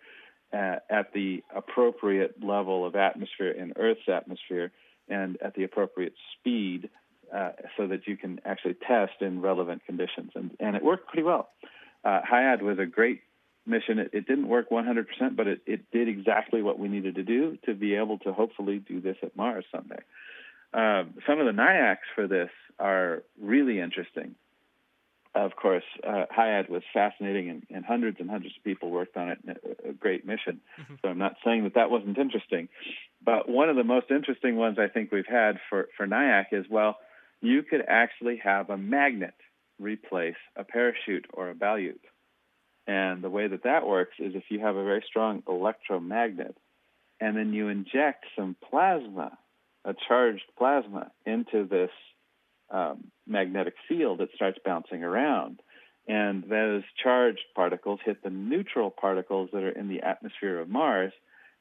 S4: at, at the appropriate level of atmosphere in Earth's atmosphere and at the appropriate speed uh, so that you can actually test in relevant conditions. And, and it worked pretty well. Uh, HIAD was a great mission. It, it didn't work 100%, but it, it, did exactly what we needed to do to be able to hopefully do this at Mars someday. Uh, some of the NIACs for this are really interesting of course, uh, HIAD was fascinating, and, and, hundreds and hundreds of people worked on it. A, a great mission. Mm-hmm. So I'm not saying that that wasn't interesting, but one of the most interesting ones I think we've had for for NIAC is well, you could actually have a magnet replace a parachute or a ballute, and the way that that works is if you have a very strong electromagnet, and then you inject some plasma, a charged plasma, into this um, magnetic field that starts bouncing around. And those charged particles hit the neutral particles that are in the atmosphere of Mars,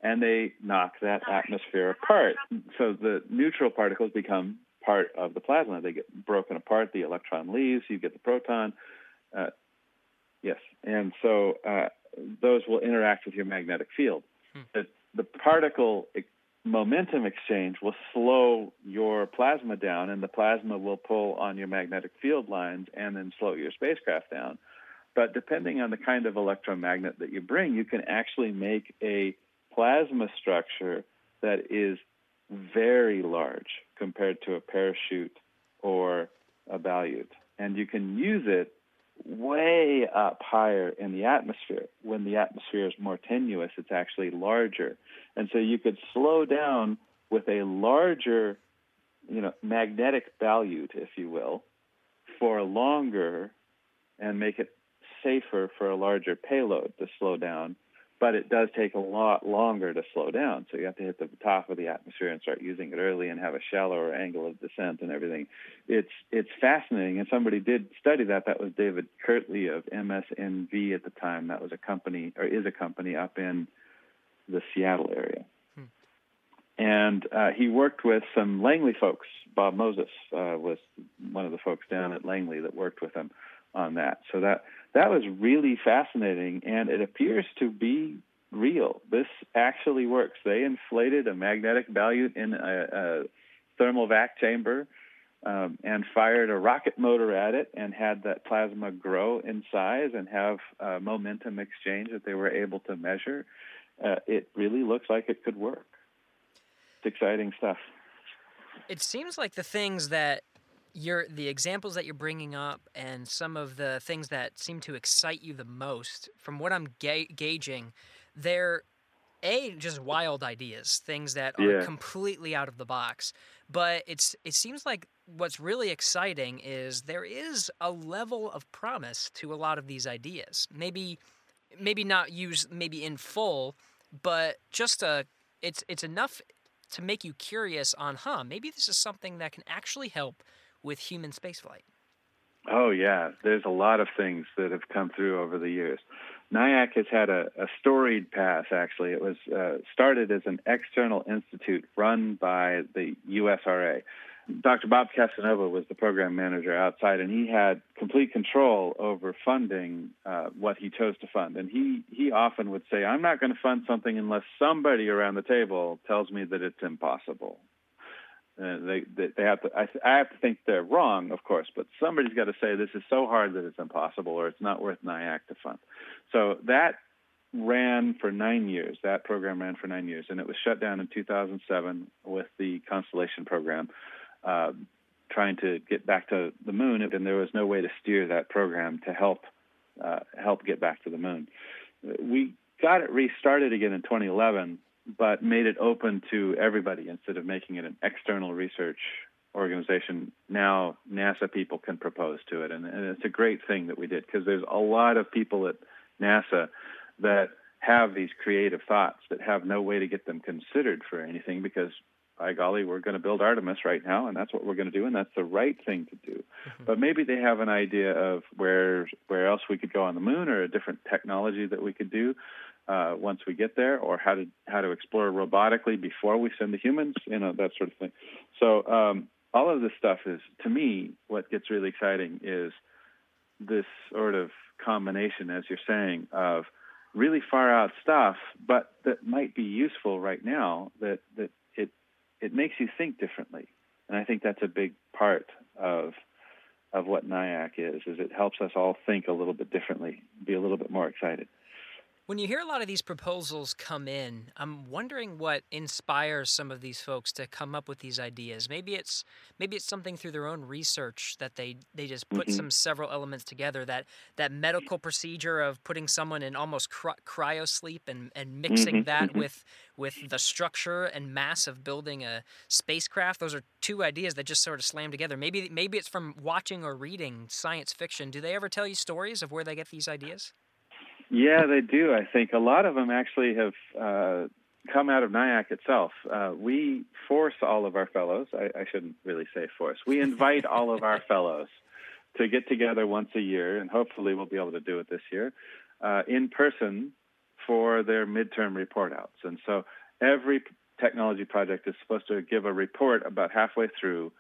S4: and they knock that atmosphere apart. So the neutral particles become part of the plasma. They get broken apart. The electron leaves. You get the proton. Uh, yes, and so uh, those will interact with your magnetic field. Hmm. The, the particle momentum exchange will slow your plasma down, and the plasma will pull on your magnetic field lines and then slow your spacecraft down. But depending on the kind of electromagnet that you bring, you can actually make a plasma structure that is very large compared to a parachute or a ballute. And you can use it way up higher in the atmosphere. When the atmosphere is more tenuous, it's actually larger. And so you could slow down with a larger, you know, magnetic ballute, if you will, for longer and make it safer for a larger payload to slow down but it does take a lot longer to slow down. So you have to hit the top of the atmosphere and start using it early and have a shallower angle of descent and everything. It's it's fascinating, and somebody did study that. That was David Kirtley of MSNW at the time. That was a company or is a company up in the Seattle area. Hmm. And uh, he worked with some Langley folks. Bob Moses uh, was one of the folks down at Langley that worked with him on that. So that that was really fascinating, and it appears to be real. This actually works. They inflated a magnetic ballute in a, a thermal vac chamber um, and fired a rocket motor at it and had that plasma grow in size and have momentum exchange that they were able to measure. Uh, it really looks like it could work. It's exciting stuff.
S1: It seems like the things that you're the examples that you're bringing up and some of the things that seem to excite you the most from what i'm ga- gauging they're a just wild ideas things that are
S4: Yeah.
S1: completely out of the box but it's it seems like what's really exciting is there is a level of promise to a lot of these ideas maybe maybe not use maybe in full but just a it's it's enough to make you curious on huh maybe this is something that can actually help with human spaceflight
S4: Oh yeah, there's a lot of things that have come through over the years. NIAC has had a, a storied past. Actually, it was uh, started as an external institute run by the USRA. Dr. Bob Cassanova was the program manager outside, and he had complete control over funding uh, what he chose to fund. And he he often would say, "I'm not going to fund something unless somebody around the table tells me that it's impossible." Uh, they, they they have to. I, I have to think they're wrong, of course, but somebody's got to say this is so hard that it's impossible, or it's not worth NIAC to fund. So that ran for nine years. That program ran for nine years, and it was shut down in 2007 with the Constellation program, uh, trying to get back to the moon, and there was no way to steer that program to help uh, help get back to the moon. We got it restarted again in 2011 but made it open to everybody instead of making it an external research organization. Now NASA people can propose to it, and, and it's a great thing that we did because there's a lot of people at NASA that have these creative thoughts that have no way to get them considered for anything because by golly, we're going to build Artemis right now, and that's what we're going to do, and that's the right thing to do. Mm-hmm. But maybe they have an idea of where where else we could go on the moon, or a different technology that we could do uh, once we get there, or how to how to explore robotically before we send the humans, you know, that sort of thing. So um, all of this stuff is, to me, what gets really exciting is this sort of combination, as you're saying, of really far out stuff, but that might be useful right now. That that it it makes you think differently, and I think that's a big part of of what NIAC is. Is it helps us all think a little bit differently, be a little bit more excited.
S1: When you hear a lot of these proposals come in, I'm wondering what inspires some of these folks to come up with these ideas. Maybe it's maybe it's something through their own research that they they just put
S4: Mhm.
S1: some several elements together. That that medical procedure of putting someone in almost cry- cryo sleep and and mixing
S4: Mhm,
S1: that
S4: mhm.
S1: with with the structure and mass of building a spacecraft. Those are two ideas that just sort of slam together. Maybe maybe it's from watching or reading science fiction. Do they ever tell you stories of where they get these ideas?
S4: Yeah, they do. I think a lot of them actually have uh, come out of NIAC itself. Uh, we force all of our fellows, I, I shouldn't really say force, we invite all of our fellows to get together once a year, and hopefully we'll be able to do it this year, uh, in person for their midterm report outs. And so every technology project is supposed to give a report about halfway through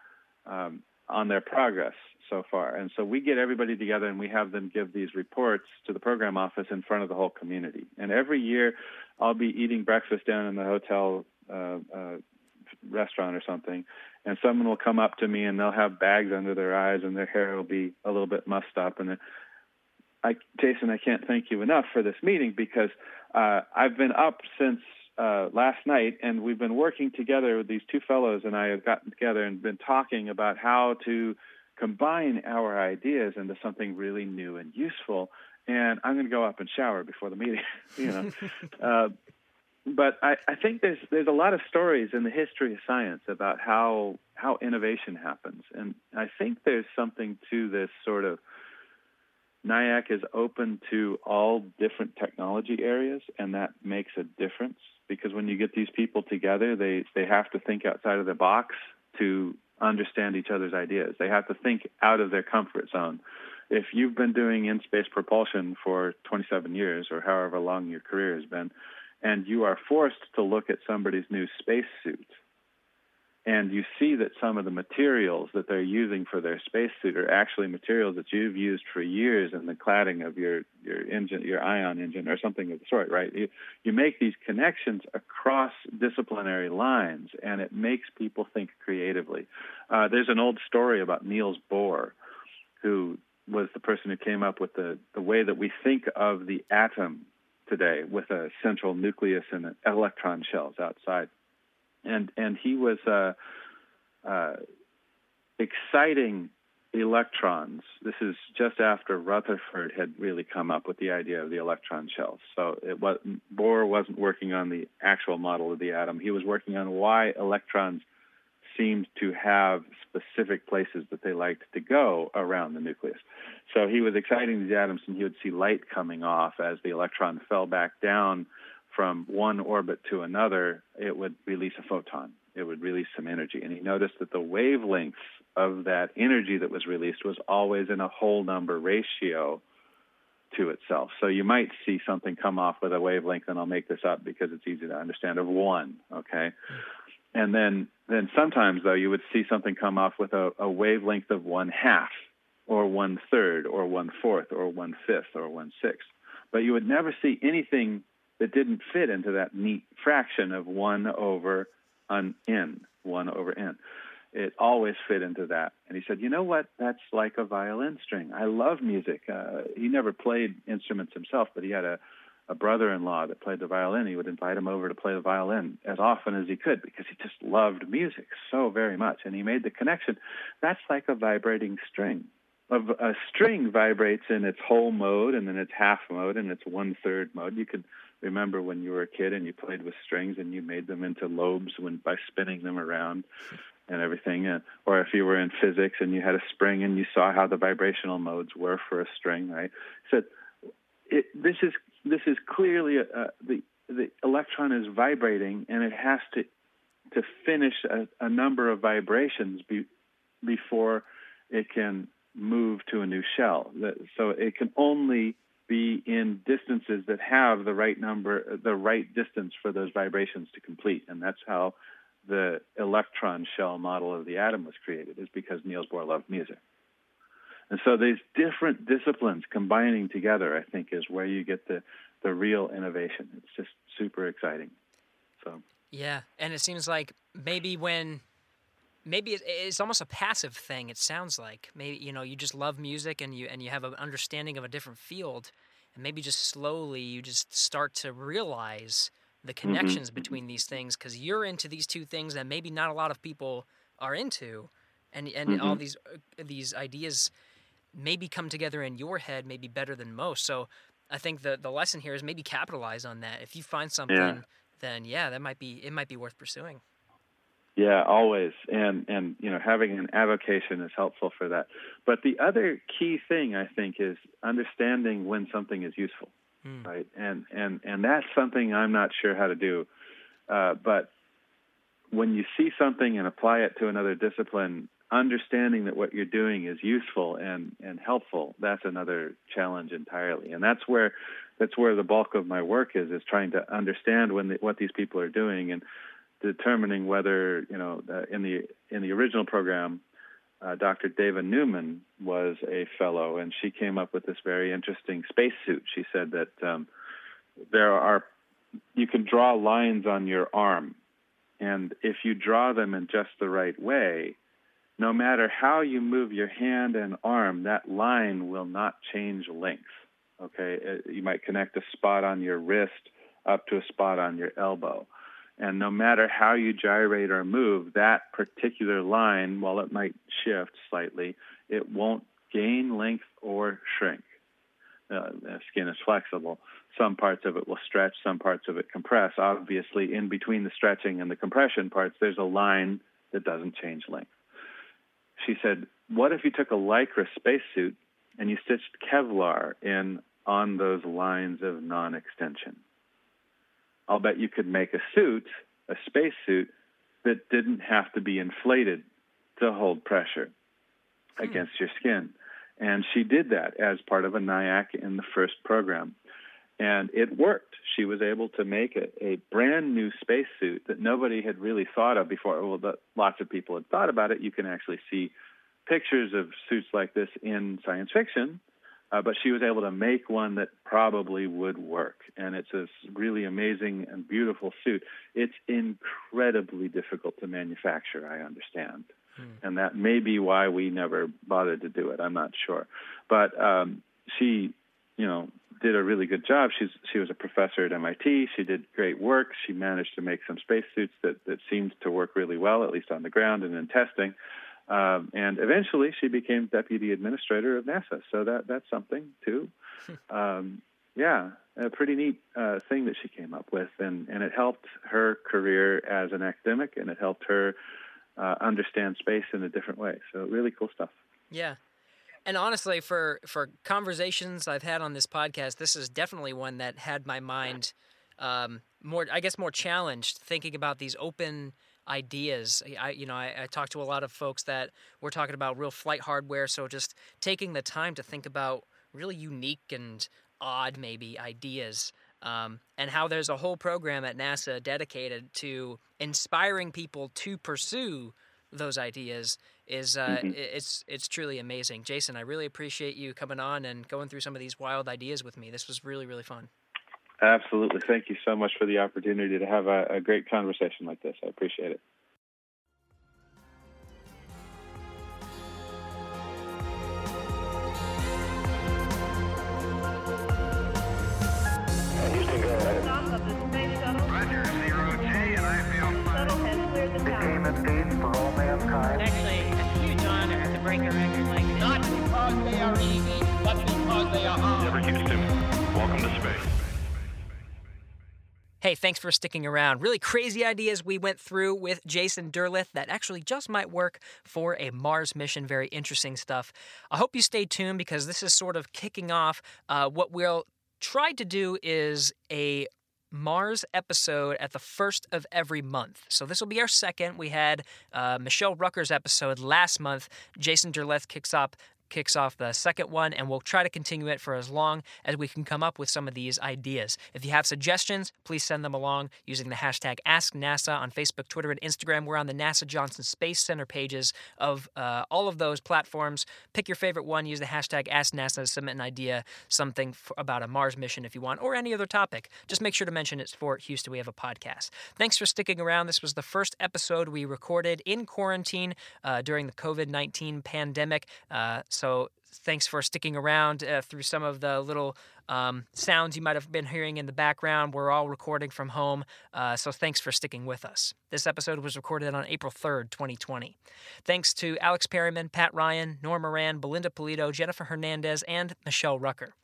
S4: um, on their progress so far. And so we get everybody together and we have them give these reports to the program office in front of the whole community. And every year I'll be eating breakfast down in the hotel uh, uh, restaurant or something, and someone will come up to me and they'll have bags under their eyes and their hair will be a little bit mussed up. And I, Jason, I can't thank you enough for this meeting because uh, I've been up since uh, last night, and we've been working together with these two fellows, and I have gotten together and been talking about how to combine our ideas into something really new and useful. And I'm going to go up and shower before the meeting, you know. uh, but I, I think there's there's a lot of stories in the history of science about how how innovation happens, and I think there's something to this sort of NIAC is open to all different technology areas, and that makes a difference because when you get these people together, they they have to think outside of the box to understand each other's ideas. They have to think out of their comfort zone. If you've been doing in space propulsion for 27 years or however long your career has been, and you are forced to look at somebody's new spacesuit, and you see that some of the materials that they're using for their spacesuit are actually materials that you've used for years in the cladding of your your engine, your ion engine, or something of the sort, right? You, you make these connections across disciplinary lines, and it makes people think creatively. Uh, there's an old story about Niels Bohr, who was the person who came up with the, the way that we think of the atom today with a central nucleus and electron shells outside. And and he was uh, uh, exciting electrons. This is just after Rutherford had really come up with the idea of the electron shell. So it was, Bohr wasn't working on the actual model of the atom. He was working on why electrons seemed to have specific places that they liked to go around the nucleus. So he was exciting these atoms, and he would see light coming off as the electron fell back down from one orbit to another. It would release a photon. It would release some energy, and he noticed that the wavelengths of that energy that was released was always in a whole number ratio to itself. So you might see something come off with a wavelength, and I'll make this up because it's easy to understand, of one. Okay. And then, then sometimes though you would see something come off with a, a wavelength of one half, or one third, or one fourth, or one fifth, or one sixth. But you would never see anything that didn't fit into that neat fraction of one over an n, one over n. It always fit into that. And he said, you know what? That's like a violin string. I love music. Uh, he never played instruments himself, but he had a a brother-in-law that played the violin. He would invite him over to play the violin as often as he could because he just loved music so very much. And he made the connection. That's like a vibrating string. A, a string vibrates in its whole mode and then its half mode and its one-third mode. You could remember when you were a kid and you played with strings and you made them into lobes when by spinning them around and everything. And, or if you were in physics and you had a spring and you saw how the vibrational modes were for a string, right? So it, this is this is clearly a, a, the the electron is vibrating and it has to to finish a, a number of vibrations be, before it can move to a new shell. So it can only be in distances that have the right number, the right distance for those vibrations to complete, and that's how the electron shell model of the atom was created. Is because Niels Bohr loved music. And so these different disciplines combining together, I think, is where you get the, the real innovation. It's just super exciting. So
S1: yeah, and it seems like maybe when maybe it's almost a passive thing. It sounds like maybe you know you just love music and you and you have an understanding of a different field, and maybe just slowly you just start to realize the mm-hmm. connections mm-hmm. between these things because you're into these two things that maybe not a lot of people are into, and and mm-hmm. all these uh, these ideas maybe come together in your head maybe better than most. So I think the the lesson here is maybe capitalize on that. If you find something, yeah. then yeah, that might be it might be worth pursuing.
S4: Yeah, always, and and you know having an avocation is helpful for that. But the other key thing I think is understanding when something is useful, mm. right? And and and that's something I'm not sure how to do. Uh, but when you see something and apply it to another discipline, understanding that what you're doing is useful and, and helpful, that's another challenge entirely. And that's where that's where the bulk of my work is is trying to understand when the, what these people are doing and determining whether you know in the in the original program. Uh, Dr. Dava Newman was a fellow, and she came up with this very interesting spacesuit. She said that um, there are you can draw lines on your arm, and if you draw them in just the right way, no matter how you move your hand and arm, that line will not change length. Okay, uh, you might connect a spot on your wrist up to a spot on your elbow. And no matter how you gyrate or move, that particular line, while it might shift slightly, it won't gain length or shrink. Uh, the skin is flexible. Some parts of it will stretch, some parts of it compress. Obviously, in between the stretching and the compression parts, there's a line that doesn't change length she said, What if you took a Lycra spacesuit and you stitched Kevlar in on those lines of non extension? I'll bet you could make a suit, a spacesuit, that didn't have to be inflated to hold pressure hmm. against your skin. And she did that as part of a NIAC in the first program. And it worked. She was able to make a, a brand new spacesuit that nobody had really thought of before. Well, the, lots of people had thought about it. You can actually see pictures of suits like this in science fiction, uh, but she was able to make one that probably would work. And it's a really amazing and beautiful suit. It's incredibly difficult to manufacture, I understand. Hmm. And that may be why we never bothered to do it. I'm not sure. But um, she, you know, did a really good job. She's she was a professor at MIT. She did great work. She managed to make some spacesuits that that seemed to work really well, at least on the ground and in testing. Um, and eventually, she became deputy administrator of NASA. So that that's something too. um, yeah, a pretty neat uh, thing that she came up with, and and it helped her career as an academic, and it helped her uh, understand space in a different way. So really cool stuff.
S1: Yeah. And honestly, for for conversations I've had on this podcast, this is definitely one that had my mind um, more, I guess, more challenged thinking about these open ideas. I, you know, I, I talked to a lot of folks that we're talking about real flight hardware. So just taking the time to think about really unique and odd, maybe, ideas. Um, and how there's a whole program at NASA dedicated to inspiring people to pursue those ideas is uh,
S4: Mm-hmm.
S1: it's it's truly amazing. Jason, I really appreciate you coming on and going through some of these wild ideas with me. This was really really fun.
S4: Absolutely. Thank you so much for the opportunity to have a, a great conversation like this. I appreciate it.
S1: Hey, thanks for sticking around. Really crazy ideas we went through with Jason Derleth that actually just might work for a Mars mission. Very interesting stuff. I hope you stay tuned because this is sort of kicking off uh, what we'll try to do is a Mars episode at the first of every month. So this will be our second. We had uh, Michelle Rucker's episode last month. Jason Derleth kicks up kicks off the second one, and we'll try to continue it for as long as we can come up with some of these ideas. If you have suggestions, please send them along using the hashtag AskNASA on Facebook, Twitter, and Instagram. We're on the NASA Johnson Space Center pages of uh, all of those platforms. Pick your favorite one, use the hashtag AskNASA to submit an idea, something f about a Mars mission if you want, or any other topic. Just make sure to mention it's for Houston. We have a podcast. Thanks for sticking around. This was the first episode we recorded in quarantine uh, during the COVID 19 pandemic. Uh, so thanks for sticking around uh, through some of the little um, sounds you might have been hearing in the background. We're all recording from home, uh, so thanks for sticking with us. This episode was recorded on April 3rd, 2020. Thanks to Alex Perryman, Pat Ryan, Norah Moran, Belinda Pulido, Jennifer Hernandez, and Michelle Rucker.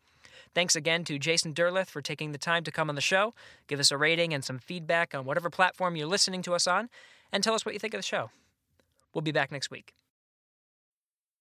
S1: Thanks again to Jason Derleth for taking the time to come on the show. Give us a rating and some feedback on whatever platform you're listening to us on, and tell us what you think of the show. We'll be back next week.